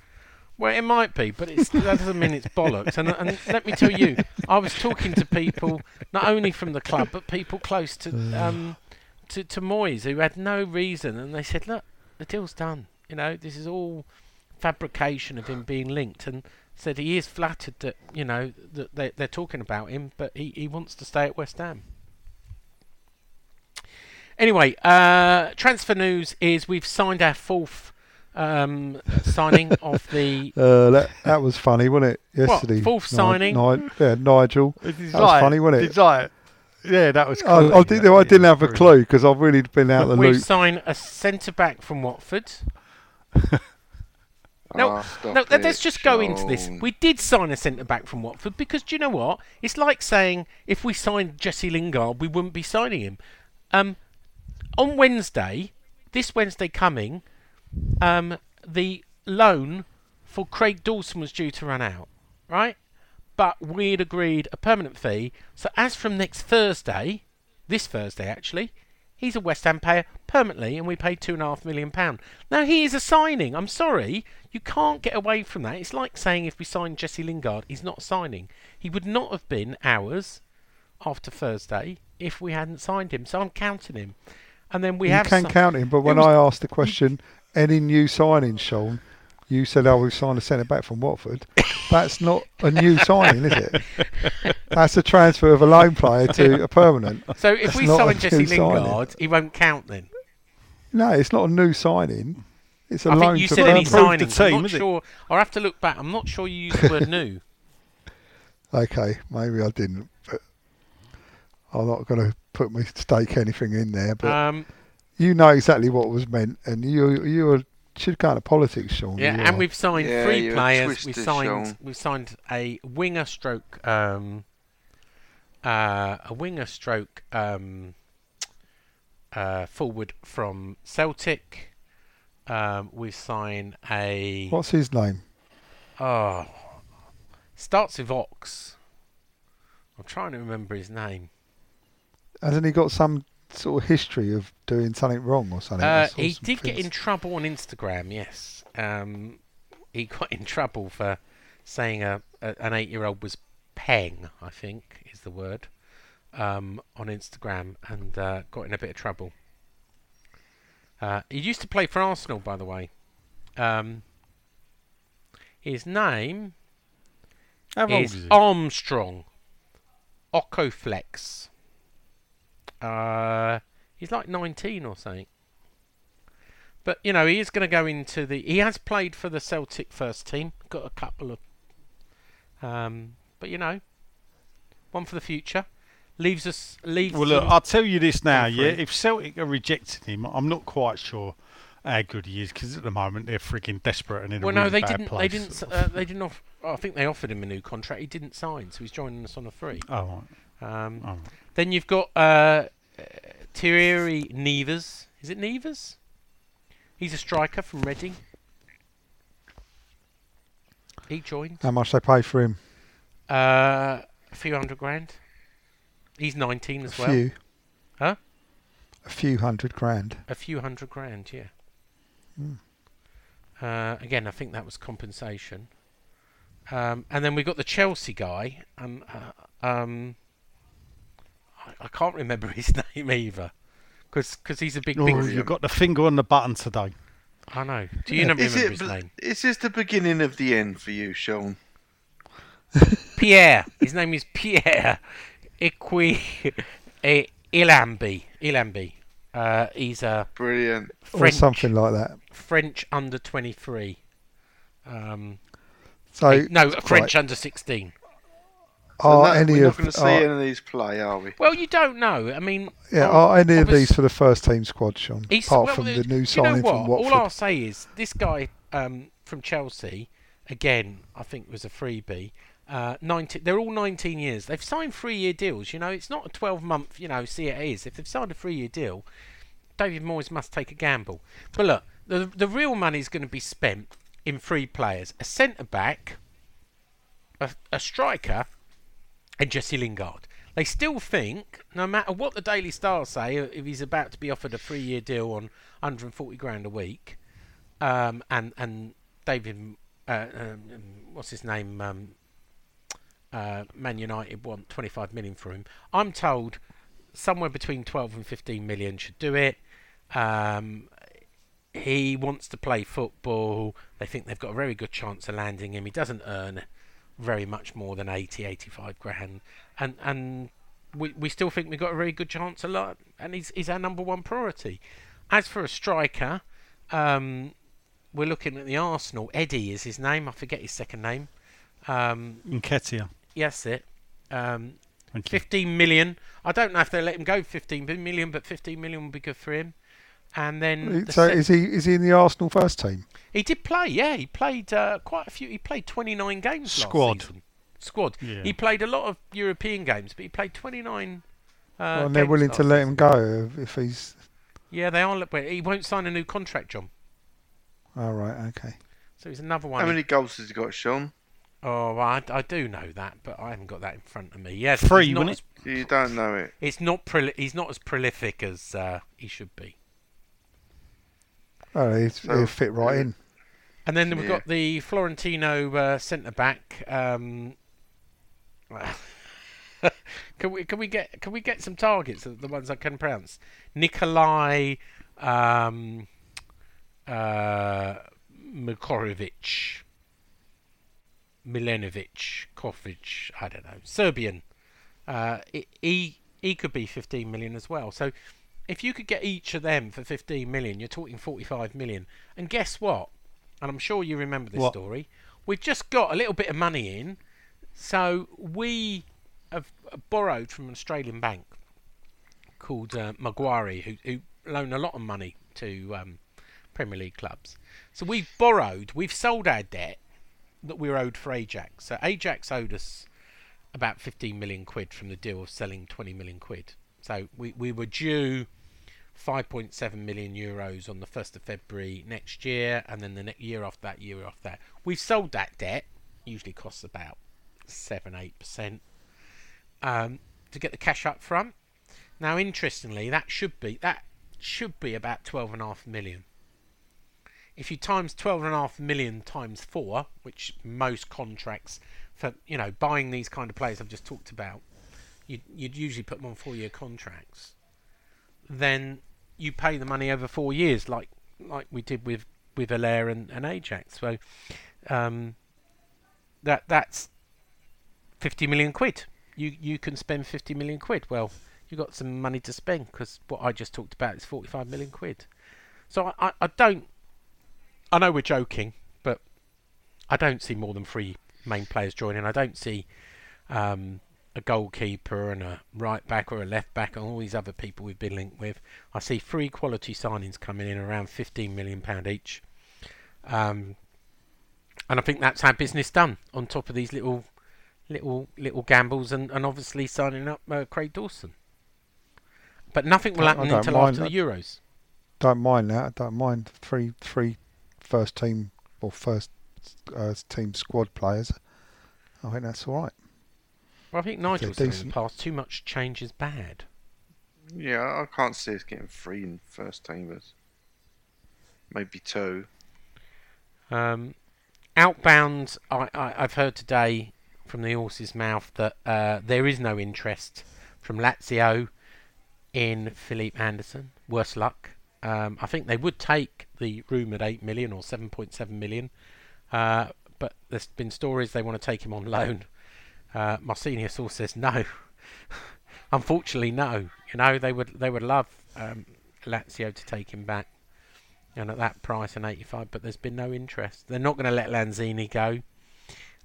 Well, it might be, but it's, that doesn't mean it's bollocks. And, and let me tell you, I was talking to people not only from the club, but people close to um, to, to Moyes who had no reason, and they said, "Look, the deal's done. You know, this is all fabrication of him being linked." And said he is flattered that you know that they, they're talking about him, but he, he wants to stay at West Ham. Anyway, uh, transfer news is we've signed our fourth um, signing of the Uh, that that was funny, wasn't it? What, Yesterday. fourth Ni- signing? Ni- yeah, Nigel. That was funny, wasn't it? It's like, yeah, that was. I, I, quality, did, that I didn't is. have a clue because I've really been out of the loop. We sign a centre back from Watford. No, stop no, let- let's it, just go into this. We did sign a centre back from Watford because do you know what? It's like saying if we signed Jesse Lingard, we wouldn't be signing him. Um, on Wednesday, this Wednesday coming, um, the loan for Craig Dawson was due to run out, right? But we'd agreed a permanent fee. So as from next Thursday, this Thursday actually, he's a West Ham player permanently, and we paid two and a half million pound. Now he is a signing. I'm sorry, you can't get away from that. It's like saying if we signed Jesse Lingard, he's not signing. He would not have been ours after Thursday if we hadn't signed him. So I'm counting him, and then we you have can count him, but when was- I asked the question, any new signings, Sean, you said, "Oh, we've signed a centre back from Watford." That's not a new signing, is it? That's a transfer of a loan player to a permanent. So if That's we sign Jesse new signing. Lingard, he won't count then. No, it's not a new signing. It's a I loan think you to said any permanent. Improved the signings. I'm team, not is sure. I'll have to look back. I'm not sure you used the word new. Okay, maybe I didn't, but I'm not going to put my stake anything in there. But Um, you know exactly what was meant, and you you are, should go into politics, Sean. yeah, you and we've signed Yeah, three you're players. We twister, signed Sean. we signed a winger stroke um, uh, a winger stroke um, uh, forward from Celtic. Um, we signed a What's his name? oh starts with Ox. I'm trying to remember his name. Hasn't he got some sort of history of doing something wrong or something? Uh, he some did get in trouble on Instagram. Yes, um, he got in trouble for saying a, a an eight-year-old was peng. I think is the word um, on Instagram, and uh, got in a bit of trouble. Uh, he used to play for Arsenal, by the way. Um, his name How old is is he? Armstrong Oko-Flex. Uh, he's like 19 or something. But you know, he is going to go into the. He has played for the Celtic first team. Got a couple of. Um, but you know, one for the future. Leaves us. Leaves. Well, look, I'll tell you this now, yeah. If Celtic are rejecting him, I'm not quite sure how good he is because at the moment they're freaking desperate and in well, a really no, they bad didn't. place. They didn't. Uh, they didn't. Off, I think they offered him a new contract. He didn't sign, so he's joining us on a free. Oh, right. Um, oh. Then you've got uh, uh, Thierry Nevers. Is it Nevers? He's a striker from Reading. He joined. How much they pay for him? Uh, a few hundred grand. He's 19 A as well. few. Huh? A few hundred grand. a few hundred grand, yeah. Hmm. Uh, again, I think that was compensation. Um, and then we got the Chelsea guy. Um, uh, um, I, I can't remember his name either, because he's a big, Oh, big. you've got the finger on the button today. I know. Do you Yeah. Is remember it? his name? Is this the beginning of the end for you, Sean? Pierre. His name is Pierre Ekwah eh, Elimby. Elimby. Uh, he's a Brilliant. French, Or French something like that. French under twenty three. Um, So eh, no, right, French under sixteen. So Are no, any we're not of going to see are, any of these play, are we? Well, you don't know. I mean, yeah, are any of these for the first team squad, Sean? He's, Apart well, from the- the new you know signing what? from Watford. All I'll say is this guy um, from Chelsea, again, I think was a freebie. Uh, 19, they're all 19 years. They've signed three-year deals. You know, it's not a 12-month. You know, see it is. If they've signed a three-year deal, David Moyes must take a gamble. But look, the the real money is going to be spent in three players: a centre back, a, a striker, and Jesse Lingard. They still think, no matter what the Daily Star say, uh, if he's about to be offered a three-year deal on 140 grand a week, um, and and David, uh, um, what's his name, um, uh, Man United want 25 million for him. I'm told somewhere between 12 and 15 million should do it. Um, he wants to play football. They think they've got a very good chance of landing him. He doesn't earn very much more than 80, 85 grand, and and we we still think we've got a very good chance a lot, and he's he's our number one priority. As for a striker, um, we're looking at the Arsenal. Eddie is his name. I forget his second name. Um, Nketiah. yes, it. Um, 15 million. I don't know if they let him go 15 million, but 15 million would be good for him. And then So sec- is he is he in the Arsenal first team? he did play, yeah. He played uh, quite a few. He played 29 games Squad. last season. Squad. Yeah. He played a lot of European games, but he played 29. Uh, well, and they're willing to let him go if he's. Yeah, they are. But he won't sign a new contract, John. All right, okay. So he's another one. How many goals has he got, Sean? Oh, I, I do know that, but I haven't got that in front of me. Yes, Three, he's not wasn't as, You don't know it. It's not. Proli- he's not as prolific as uh, he should be. Oh, he's, So, he'll fit right in. And then we've Yeah. got the Florentino uh, centre back. Um, can we can we get can we get some targets? The ones I can pronounce. Nikolai um, uh, Mikorovic, Milenovic, Kovic. I don't know. Serbian. Uh, he- he he could be 15 million as well. So if you could get each of them for 15 million, you're talking 45 million. And guess what? And I'm sure you remember this What? story. We've just got a little bit of money in, so we have borrowed from an Australian bank called uh, Macquarie, who, who loan a lot of money to um, Premier League clubs. So we've borrowed, we've sold our debt that we were owed for Ajax. So Ajax owed us about 15 million quid from the deal of selling 20 million quid. So we, we were due 5.7 million euros on the 1st of February next year, and then the next year after that, year after that. We've sold that debt, usually costs about 7 8%, um, to get the cash up front. Now, interestingly, that should be that should be about 12.5 million. If you times 12.5 million times four, which most contracts for you know buying these kind of players I've just talked about, you'd, you'd usually put them on four-year contracts. Then you pay the money over four years, like like we did with with Haller and, and Ajax. So um, that that's 50 million quid. You you can spend 50 million quid. Well, you got some money to spend because what I just talked about is 45 million quid. So I, I, I don't. I know we're joking, but I don't see more than three main players joining. I don't see um, a goalkeeper and a right back or a left back and all these other people we've been linked with. I see three quality signings coming in around 15 million pound each. Um, and I think that's how business done. On top of these little, little, little gambles, and, and obviously signing up uh, Craig Dawson. But nothing will happen until after the. Euros. Don't mind that. I don't mind three three first team or first uh, team squad players. I think that's all right. Well, I think Nigel said in the past, too much change is bad. Yeah, I can't see us getting three in first teamers. Maybe two. Um, outbound, I, I, I've heard today from the horse's mouth that uh, there is no interest from Lazio in Felipe Anderson. Worse luck. Um, I think they would take the rumoured 8 million or 7.7 million, uh, but there's been stories they want to take him on loan. Uh, my senior source says no. Unfortunately, no. You know they would they would love um, Lazio to take him back, and at that price, an 85. But there's been no interest. They're not going to let Lanzini go.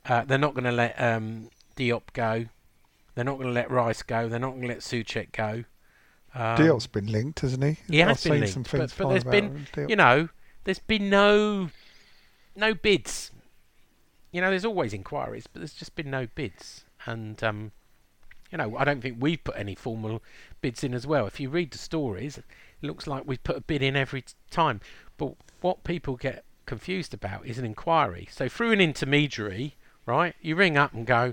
Uh, they're not going to let um, Diop go. They're not going to let Rice go. They're not going to let Soucek go. Um, Diop's been linked, hasn't he? he has I've been seen linked, some but, things but there's been, him, you know, there's been no, no bids. You know, there's always inquiries, but there's just been no bids. And um, you know, I don't think we've put any formal bids in as well. If you read the stories, it looks like we've put a bid in every time. But what people get confused about is an inquiry. So through an intermediary, right? You ring up and go,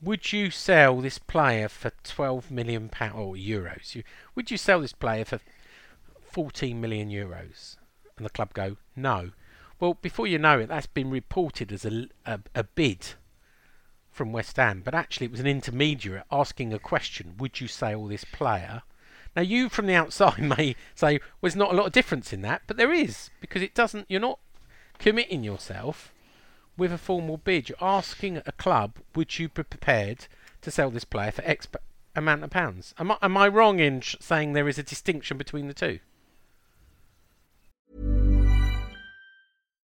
would you sell this player for 12 million pound or euros? You, would you sell this player for 14 million euros? And the club go, no. Well, before you know it, that's been reported as a, a, a bid from West Ham, but actually it was an intermediary asking a question: Would you sell this player? Now, you from the outside may say, "Well, there's not a lot of difference in that," but there is because it doesn't. You're not committing yourself with a formal bid. You're asking a club, "Would you be prepared to sell this player for X amount of pounds?" Am I, am I wrong in saying there is a distinction between the two?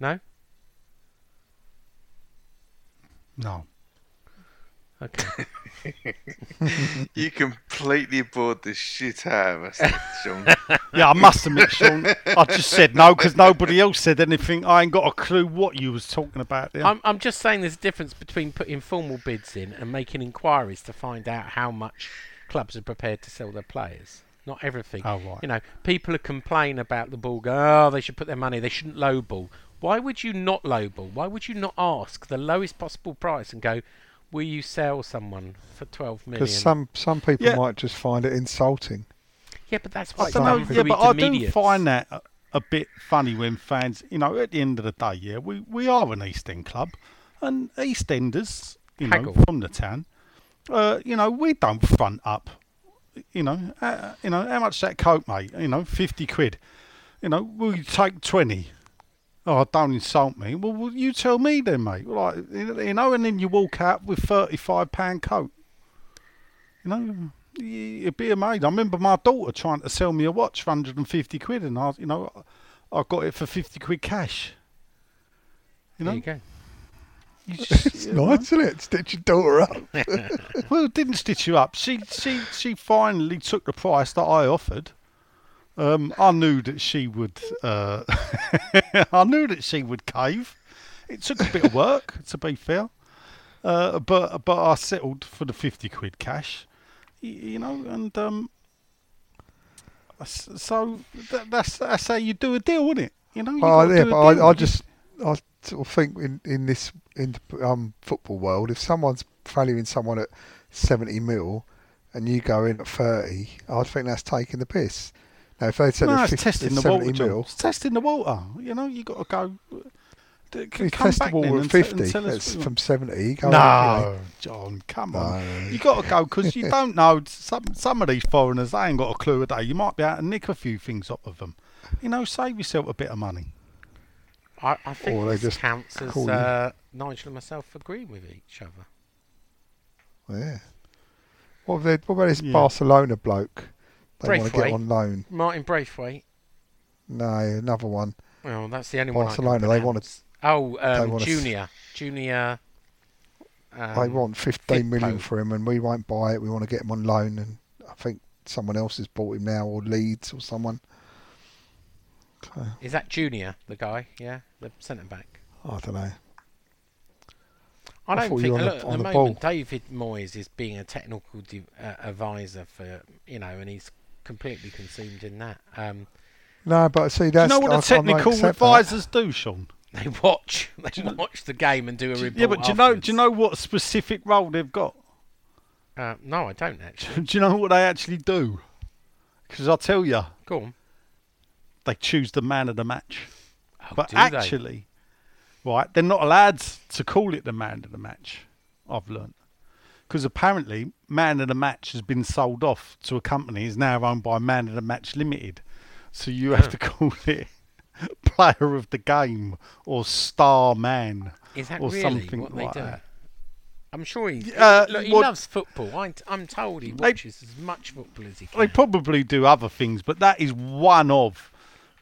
No. No. Okay. You completely bored the shit out of us, Sean. Yeah, I must admit, Sean, I just said no because nobody else said anything. I ain't got a clue what you was talking about there. I'm, I'm just saying there's a difference between putting formal bids in and making inquiries to find out how much clubs are prepared to sell their players. Not everything. Oh, right. You know, people are complaining about the ball. Go, oh, they should put their money. They shouldn't lowball. Why would you not lowball? Why would you not ask the lowest possible price and go, will you sell someone for 12 million? Because some some people Yeah. might just find it insulting. yeah, but that's I what's don't know, yeah, but I do find that a, a bit funny when fans, you know, at the end of the day, yeah, we, we are an East End club, and East Enders, you know, from the town, uh, you know, we don't front up. You know, uh, you know how much that coke, mate? You know, fifty quid. You know, will you take twenty? Oh, don't insult me. Well, well you tell me then, mate. Like, you know, and then you walk out with thirty-five pound coat. You know, you'd be amazed. I remember my daughter trying to sell me a watch for 150 quid, and I, you know, I got it for 50 quid cash. You know, There you go. you just, It's you know. nice, isn't it? Stitch your daughter up. Well, it didn't stitch you up. She, she, she finally took the price that I offered. Um, I knew that she would. Uh, I knew that she would cave. It took a bit of work, to be fair, uh, but but I settled for the 50 quid cash. y- You know, and um, so that, that's that's how you do a deal, isn't it? You know, you Oh, yeah, but. I, I just I sort of think in in this in um, football world, if someone's valuing someone at seventy mil, and you go in at thirty, I'd think that's taking the piss. Now, if they said no, it's it's 50 testing the water. Mil, It's testing the water. You know, you got to go. d- come test back ball then at and t- and fifty, tell us it's from seventy. You go, No, John, come No. on. You got to go because you don't know some some of these foreigners. They ain't got a clue a day. You might be able to nick a few things off of them. You know, save yourself a bit of money. I, I think Or they this just counts as uh, Nigel and myself agreeing with each other. Yeah. What, they, what about this Yeah. Barcelona bloke? They want to get on loan. Martin Braithwaite. No, another one. Well, that's the only one. Barcelona, they wanna- Oh, um, Junior. Junior. they um, want 15 million for him, and we won't buy it. We want to get him on loan, and I think someone else has bought him now, or Leeds, or someone. So, Is that Junior, the guy? Yeah, the centre back. I don't know. I don't think the- look, at the, the moment. David Moyes is being a technical de- uh, advisor for you know, and he's completely consumed in that. Um, No, but see, Do you that's know what I- the technical accept that. advisors do, Sean? they watch, they watch the game and do a report. Yeah, but do you know? Do you know what specific role they've got? Uh, no, I don't actually. do you know what they actually do? Because I'll tell you, Go on. they choose the man of the match. Oh, But do they? actually, right, they're not allowed to call it the man of the match. I've learnt because apparently, man of the match has been sold off to a company is now owned by Man of the Match Limited. So you have Oh. to call it player of the game or star man. is that or really something what they like do? that. I'm sure he. Uh, look, he what- loves football. I, I'm told he They- watches as much football as he can. They probably do other things, but that is one of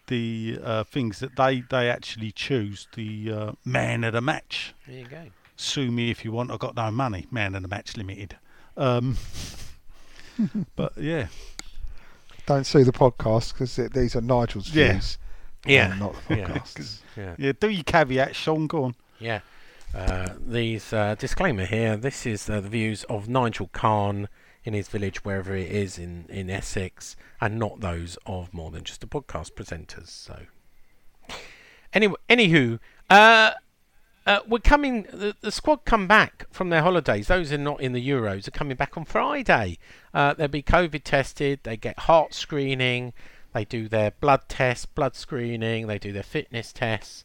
the uh, things that they, they actually choose the uh, man of the match. there you go. Sue me if you want. I've got no money. Man of the match limited. Um, but yeah, Don't sue the podcast because these are Nigel's Yeah. views. Yeah. and not the Yeah. podcast's. Yeah. yeah. Do your caveat, Sean. Go on. Yeah. Uh, these uh, disclaimer here. This is uh, the views of Nigel Khan in his village, wherever it is in, in Essex, and not those of more than just the podcast presenters. So, anyway, anywho, uh, uh, we're coming. The, the squad come back from their holidays. Those are not in the Euros are coming back on Friday. Uh, they'll be COVID tested. They get heart screening. They do their blood test, blood screening. They do their fitness tests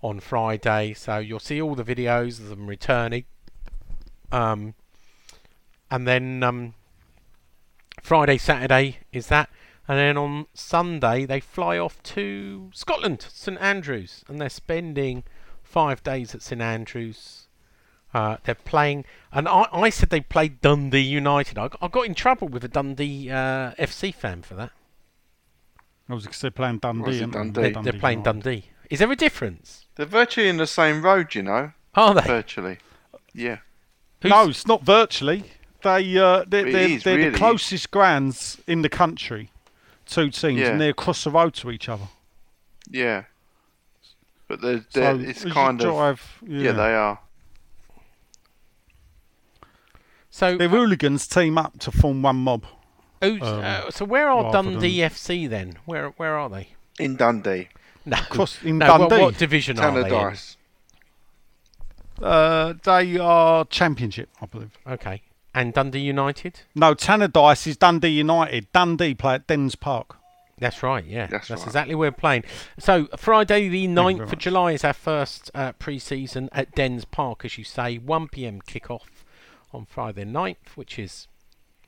on Friday. So you'll see all the videos of them returning. Um, and then um, Friday, Saturday is that. And then on Sunday, they fly off to Scotland, St Andrews, and they're spending five days at St Andrews. Uh, they're playing, and I, I said they played Dundee United. I, got- I got in trouble with a Dundee uh, FC fan for that. I was because they're playing Dundee. Was it aren't they? Dundee? They, they're playing United. Dundee. Is there a difference? They're virtually in the same road, you know. Are they? Virtually. Yeah. Who's- No, it's not virtually. They uh, they're, they're, is, they're really. the closest grounds in the country. Two teams, Yeah. and they're across the road to each other. Yeah. But they're, they're, so it's as you kind of. drive, Yeah. they are. So The hooligans team up to form one mob. Um, uh, so where are rather Dundee FC then? Where where are they? In Dundee. No, Cross in no. Dundee. what division are they in? Uh, they are championship, I believe. Okay, and Dundee United. No, Tannadice is Dundee United. Dundee play at Dens Park. That's right. Yeah, That's right. exactly where we're playing. So Friday the very 9th of. July is our first uh, pre-season at Dens Park, as you say. 1 p.m. kick-off on Friday 9th, which is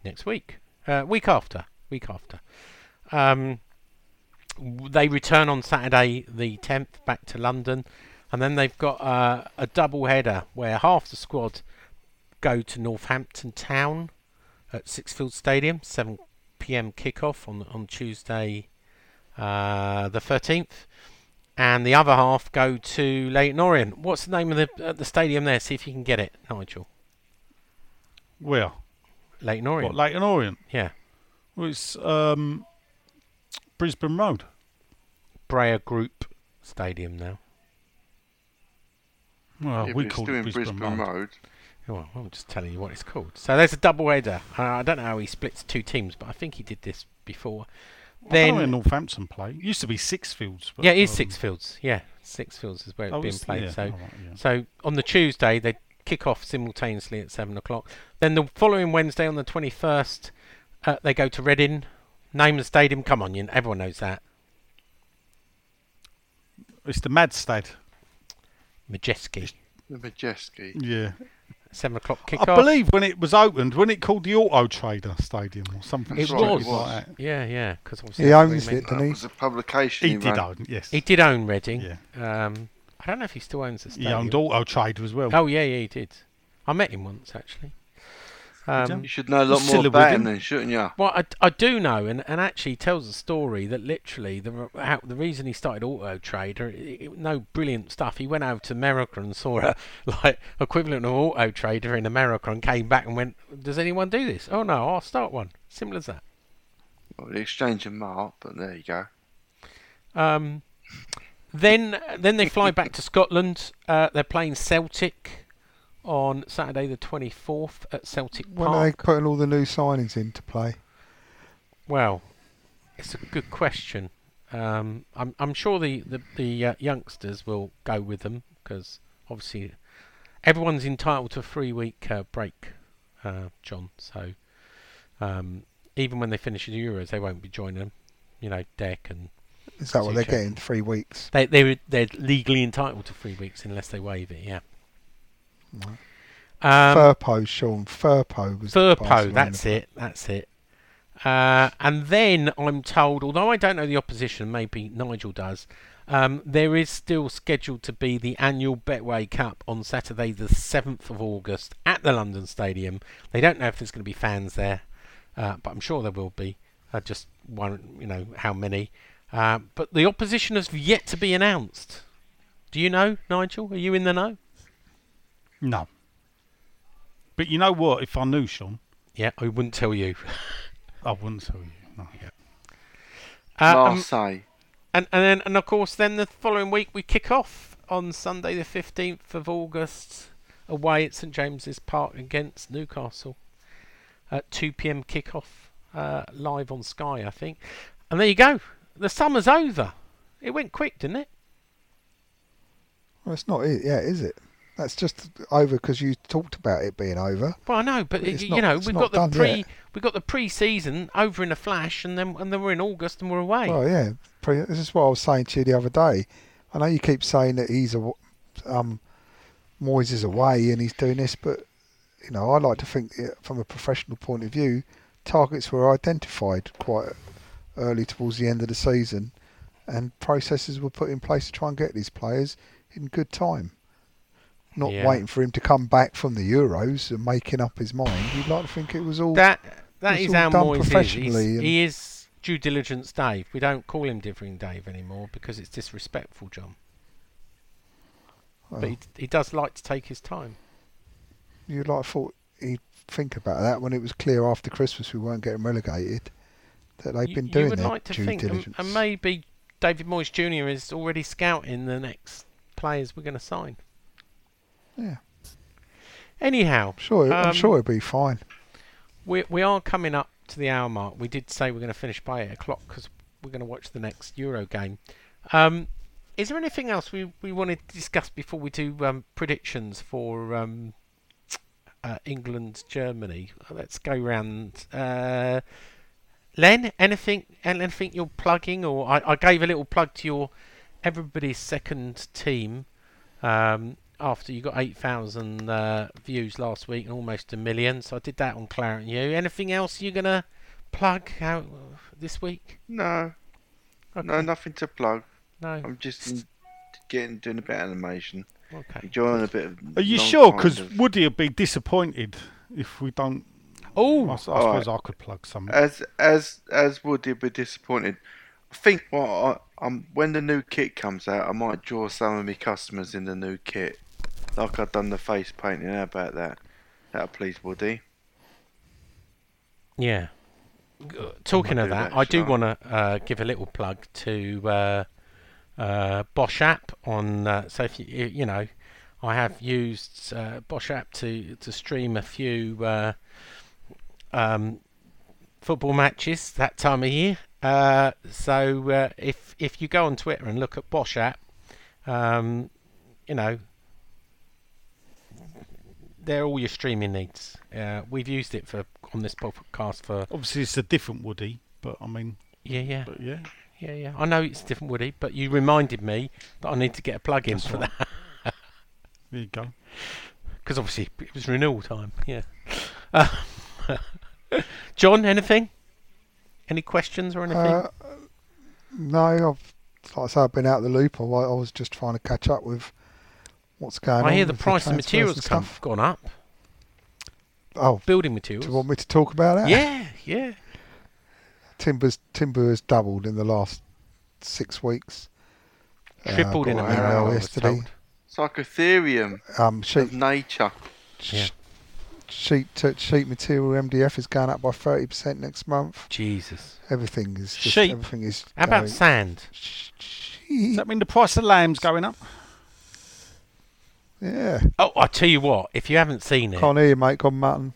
next week, uh, week after, week after. Um, they return on Saturday the 10th back to London, and then they've got uh, a double header where half the squad go to Northampton Town at Sixfield Stadium, 7 p.m. kickoff on on Tuesday, uh, the 13th, and the other half go to Leyton Orient. What's the name of the uh, the stadium there? See if you can get it, Nigel. Where? Leyton What, Leyton Orient? yeah, Well, it's um, Brisbane Road. Breyer Group Stadium now. Well, yeah, we call it in Brisbane, Brisbane Road. Road. Oh, I'm just telling you what it's called. So there's a double header. Uh, I don't know how he splits two teams, but I think he did this before. I don't Then Northampton play. It used to be Sixfields. But, yeah, it is um, Six Fields. Yeah, Six Fields is where it's oh, being played. yeah, so all right, yeah. So on the Tuesday they kick off simultaneously at seven o'clock. Then the following Wednesday on the twenty first, uh, they go to Reading. Name the stadium. Come on, you, everyone knows that. It's the Madstad. Madejski. The Madejski. Yeah. Seven o'clock kickoff. I believe when it was opened, when it called the Auto Trader Stadium or something. it was. Like that. Yeah, yeah. Because He owns it, That doesn't he? was a publication. He did own, yes. He did own Reading. Yeah. Um, I don't know if he still owns the stadium. He stadium. owned Auto Trader as well. Oh yeah, yeah, he did. I met him once actually. Um, You should know a lot more about Wigan. him then, shouldn't you? Well, I, I do know, and, and actually tells a story that literally the how, the reason he started Auto Trader, it, it, no brilliant stuff. He went over to America and saw a like equivalent of Auto Trader in America, and came back and went, "Does anyone do this? Oh no, I'll start one." Simple as that. Well, the exchange of mark, but there you go. Um, then then they fly back to Scotland. Uh, they're playing Celtic on Saturday the twenty fourth at Celtic When are they putting all the new signings into play? Well, it's a good question. Um, I'm I'm sure the the, the uh, youngsters will go with them because obviously everyone's entitled to a three week uh, break, uh, John. So um, even when they finish the Euros, they won't be joining them. You know, Deck and Is that what they're getting? Three weeks. they they they're legally entitled to three weeks unless they waive it. Yeah. Um, Firpo, Sean. Firpo was. Firpo, that's it, that's it. Uh, and then I'm told, although I don't know the opposition, maybe Nigel does, um, there is still scheduled to be the annual Betway Cup on Saturday, the 7th of August, at the London Stadium. They don't know if there's going to be fans there, uh, but I'm sure there will be. I just one, you know, how many. Uh, but the opposition has yet to be announced. Do you know, Nigel? Are you in the know? No. But you know what? If I knew, Sean, Yeah, I wouldn't tell you. I wouldn't tell you. No. Uh, um, Marseille. And and then and of course then the following week we kick off on Sunday the fifteenth of August away at St James's Park against Newcastle at two PM kickoff uh, live on Sky I think. And there you go. The summer's over. It went quick, didn't it? Well, it's not it, yeah, is it? That's just over because you talked about it being over. Well, I know, but But it's y- not- you know we've got the pre yet. we've got the pre-season over in a flash, and then and then we're in August and we're away. Well, yeah. Pre- this is what I was saying to you the other day. I know you keep saying that he's a um, Moyes is away and he's doing this, but you know I like to think that from a professional point of view, targets were identified quite early towards the end of the season, and processes were put in place to try and get these players in good time. Not Yeah. waiting for him to come back from the Euros and making up his mind. You'd like to think it was all that. That is how Moyes is. He's, and- he is due diligence Dave. We don't call him differing Dave anymore because it's disrespectful, John. well, But he, he does like to take his time. You'd like thought he'd think about that when it was clear after Christmas we weren't getting relegated that they've you, been you doing would their like to due think, and, diligence. and maybe David Moyes Jr. is already scouting the next players we're going to sign. Yeah, Anyhow, sure, I'm um, sure it'll be fine. we we are coming up to the hour mark. We did say we're going to finish by eight o'clock because we're going to watch the next Euro game. Um, is there anything else we, we want to discuss before we do um, predictions for um, uh, England Germany? Let's go round. Uh, Len, anything anything you're plugging, or I, I gave a little plug to your everybody's second team. Um, after you got 8,000 uh, views last week and almost a million. So I did that on Claret and Hugh. Anything else you're going to plug out this week? No, no, nothing to plug. No. I'm just getting doing a bit of animation, Okay. enjoying a bit of. Are you sure? Because of- Woody would be disappointed if we don't. Oh, I, Alright. suppose I could plug some. as as as would you be disappointed? I think what I, um when the new kit comes out, I might draw some of my customers in the new kit, like I've done the face painting. How about that? That'll please Woody. yeah. Talking of that, that, I do want to uh, give a little plug to uh, uh, Bosch app on. Uh, so if you you you know, I have used uh, Bosch app to to stream a few uh, um, football matches that time of year. Uh, so uh, if if you go on Twitter and look at Bosch app, um, you know, they're all your streaming needs. Uh, we've used it for on this podcast for Obviously, it's a different Woody, but I mean, yeah yeah but yeah. yeah yeah. I know it's a different, Woody, but you reminded me that I need to get a plug in That's for right. that There you go. because obviously it was renewal time. Yeah. Uh, John, anything? Any questions or anything? Uh, no, I've like I say, I've been out of the loop. I, I was just trying to catch up with what's going on. I hear the with price of materials and come, stuff. gone up. Oh, building materials. do you want me to talk about that? yeah, yeah. Timber's timber has doubled in the last six weeks. Uh, Tripled in got an America. email yesterday. told. It's like Ethereum Um, of sheet nature. Yeah. sheet uh, sheet material MDF is going up by thirty percent next month. Jesus. Everything is just, Sheep. everything is. How about sand? Sh- Does that mean the price of lamb's going up? Yeah, Oh, I tell you what. If you haven't seen it, can't hear you, mate. Gone mutton.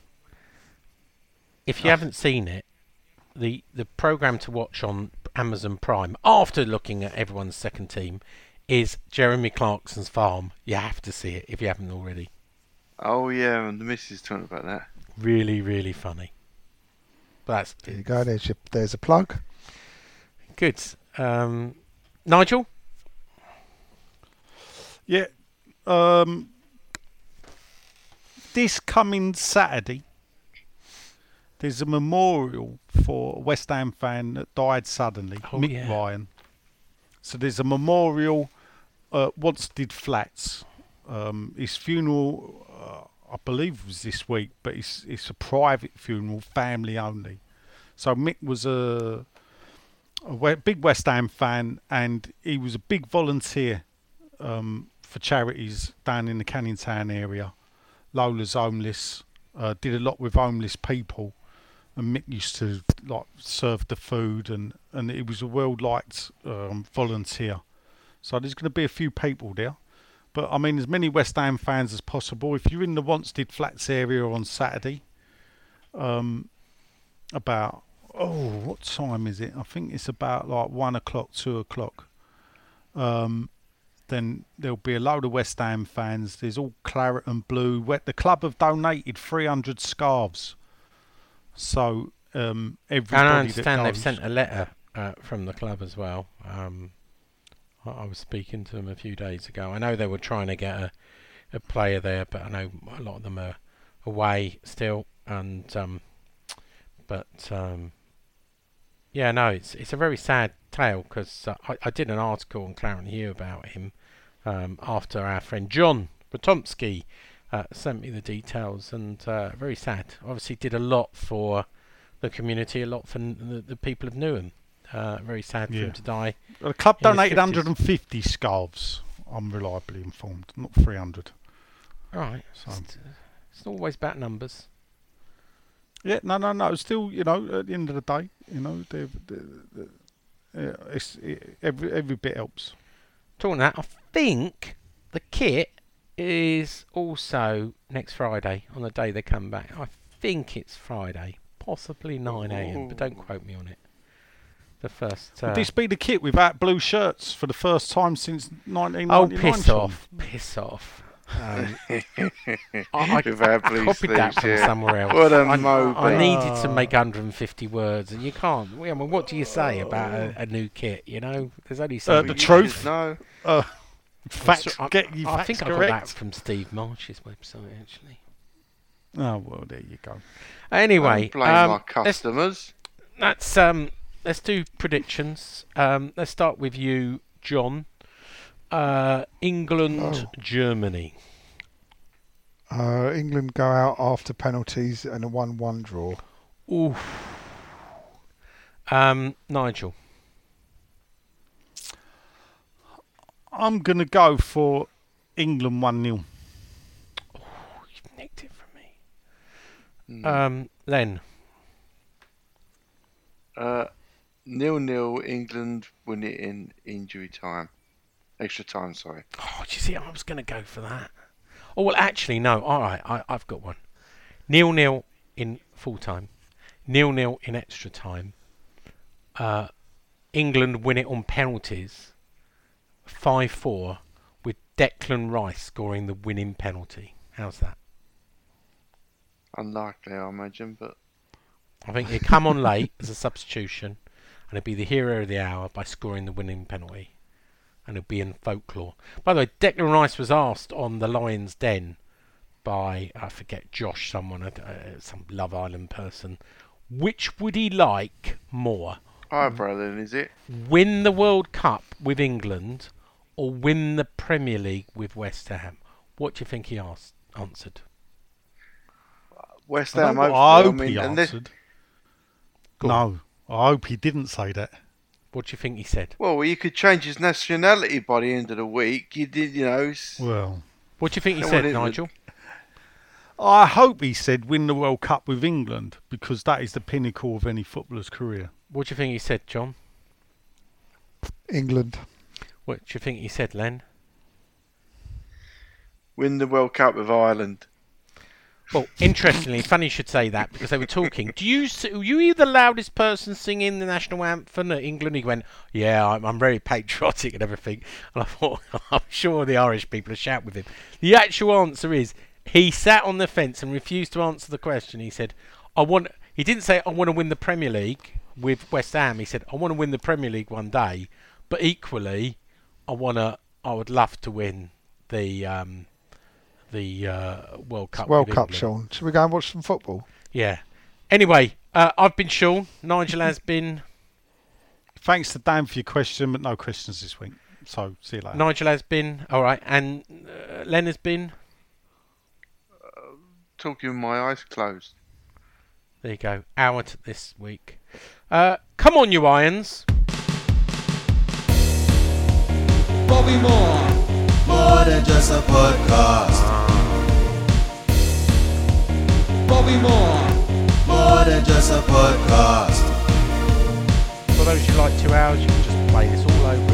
if you haven't seen it, the the program to watch on Amazon Prime after looking at everyone's second team is Jeremy Clarkson's farm. You have to see it if you haven't already. Oh yeah, and the missus talking about that. Really, really funny. But that's There you go. There's your, there's a plug. good. Um, Nigel, Yeah. Um, this coming Saturday, there's a memorial for a West Ham fan that died suddenly, Oh, Mick yeah. Ryan. So there's a memorial Uh, Wanstead Flats. Um, his funeral, uh, I believe, was this week, but it's it's a private funeral, family only. So Mick was a, a big West Ham fan, and he was a big volunteer um, for charities down in the Canning Town area. Lola's homeless, uh, did a lot with homeless people, and Mick used to like serve the food, and and he was a well liked um, volunteer. So there's going to be a few people there, but I mean as many West Ham fans as possible. If you're in the Wanstead Flats area on Saturday, um, about oh what time is it? I think it's about like one o'clock, two o'clock. Um, then there'll be a load of West Ham fans. There's all claret and blue. The club have donated 300 scarves. So um, everybody and I understand they've sent a letter uh, from the club as well. Um, I, I was speaking to them a few days ago. I know they were trying to get a, a player there, but I know a lot of them are away still. And um, but um, yeah, no, it's it's a very sad tale because uh, I, I did an article on Claret and Hugh about him um, after our friend John Potomsky uh, sent me the details, and uh, very sad. Obviously, did a lot for the community, a lot for n- the, the people of Newham. Uh, very sad for him to die. Well, the club donated 50s. 150 scarves. I'm reliably informed, not 300. All right, So- it's, it's always about numbers. Yeah, no, no, no. Still, you know, at the end of the day, you know, they've, they they yeah, it's it, every every bit helps. Talking of that, I think the kit is also next Friday on the day they come back. I think it's Friday, possibly 9 a.m., but don't quote me on it. The first. Uh, Would this be the kit without blue shirts for the first time since oh, piss off! Piss off! Um, I, I, With I, our I blue copied that from yeah. somewhere else. What a I, mope. I needed to make 150 words, and you can't. I mean, what do you say about a, a new kit? You know, there's only so Uh, the truth. No. Uh, facts. I- get you I facts think I got that from Steve Marsh's website, actually. Oh well, there you go. Anyway, Don't blame um, our customers. let's um, let's do predictions. Um, let's start with you, John. Uh, England, Oh. Germany. Uh, England go out after penalties and a one-one draw. Oof. Um, Nigel. I'm gonna go for England one 0 You've nicked it from me. Hmm. Um, Len. Uh, nil nil. England win it in injury time, extra time. Sorry. Oh, do you see? I was going to go for that. Oh well, actually, no. All right, I, I've got one. Nil nil in full time. Nil nil in extra time. Uh, England win it on penalties. Five four, with Declan Rice scoring the winning penalty. How's that? Unlikely, I imagine, but I think he'd come on late as a substitution, and he'd be the hero of the hour by scoring the winning penalty, and it'll be in folklore. By the way, Declan Rice was asked on the Lions' Den by I forget Josh, someone, uh, some Love Island person, which would he like more, eyebrow then is it? win the World Cup with England or win the Premier League with West Ham? What do you think he asked, answered? West Ham. don't I hope he mean, and this- answered. No, I hope he didn't say that. What do you think he said? well, you could change his nationality by the end of the week. You did, you know. Well, What do you think he said, what it would- Nigel? I hope he said win the World Cup with England because that is the pinnacle of any footballer's career. What do you think he said, John? England. What do you think he said, Len? Win the World Cup with Ireland. Well, interestingly, funny you should say that because they were talking. Do you were you the loudest person singing the national anthem at England? He went, "Yeah, I'm, I'm very patriotic and everything." And I thought, I'm sure the Irish people are shout with him. The actual answer is he sat on the fence and refused to answer the question. He said, "I want." He didn't say, "I want to win the Premier League with West Ham." He said, "I want to win the Premier League one day, but equally, I want to. I would love to win the." Um, the uh, World Cup. World with Cup, England." Sean. Should we go and watch some football? Yeah. Anyway, uh, I've been Sean. Nigel has been. Thanks to Dan for your question, but no questions this week. So see you later. Nigel has been. All right, and uh, Len has been. Talking with my eyes closed. There you go. Out this week. Uh, come on, you irons. Bobby Moore. More than just a podcast. Bobby Moore. More than just a podcast. For those who like two hours, you can just play this all over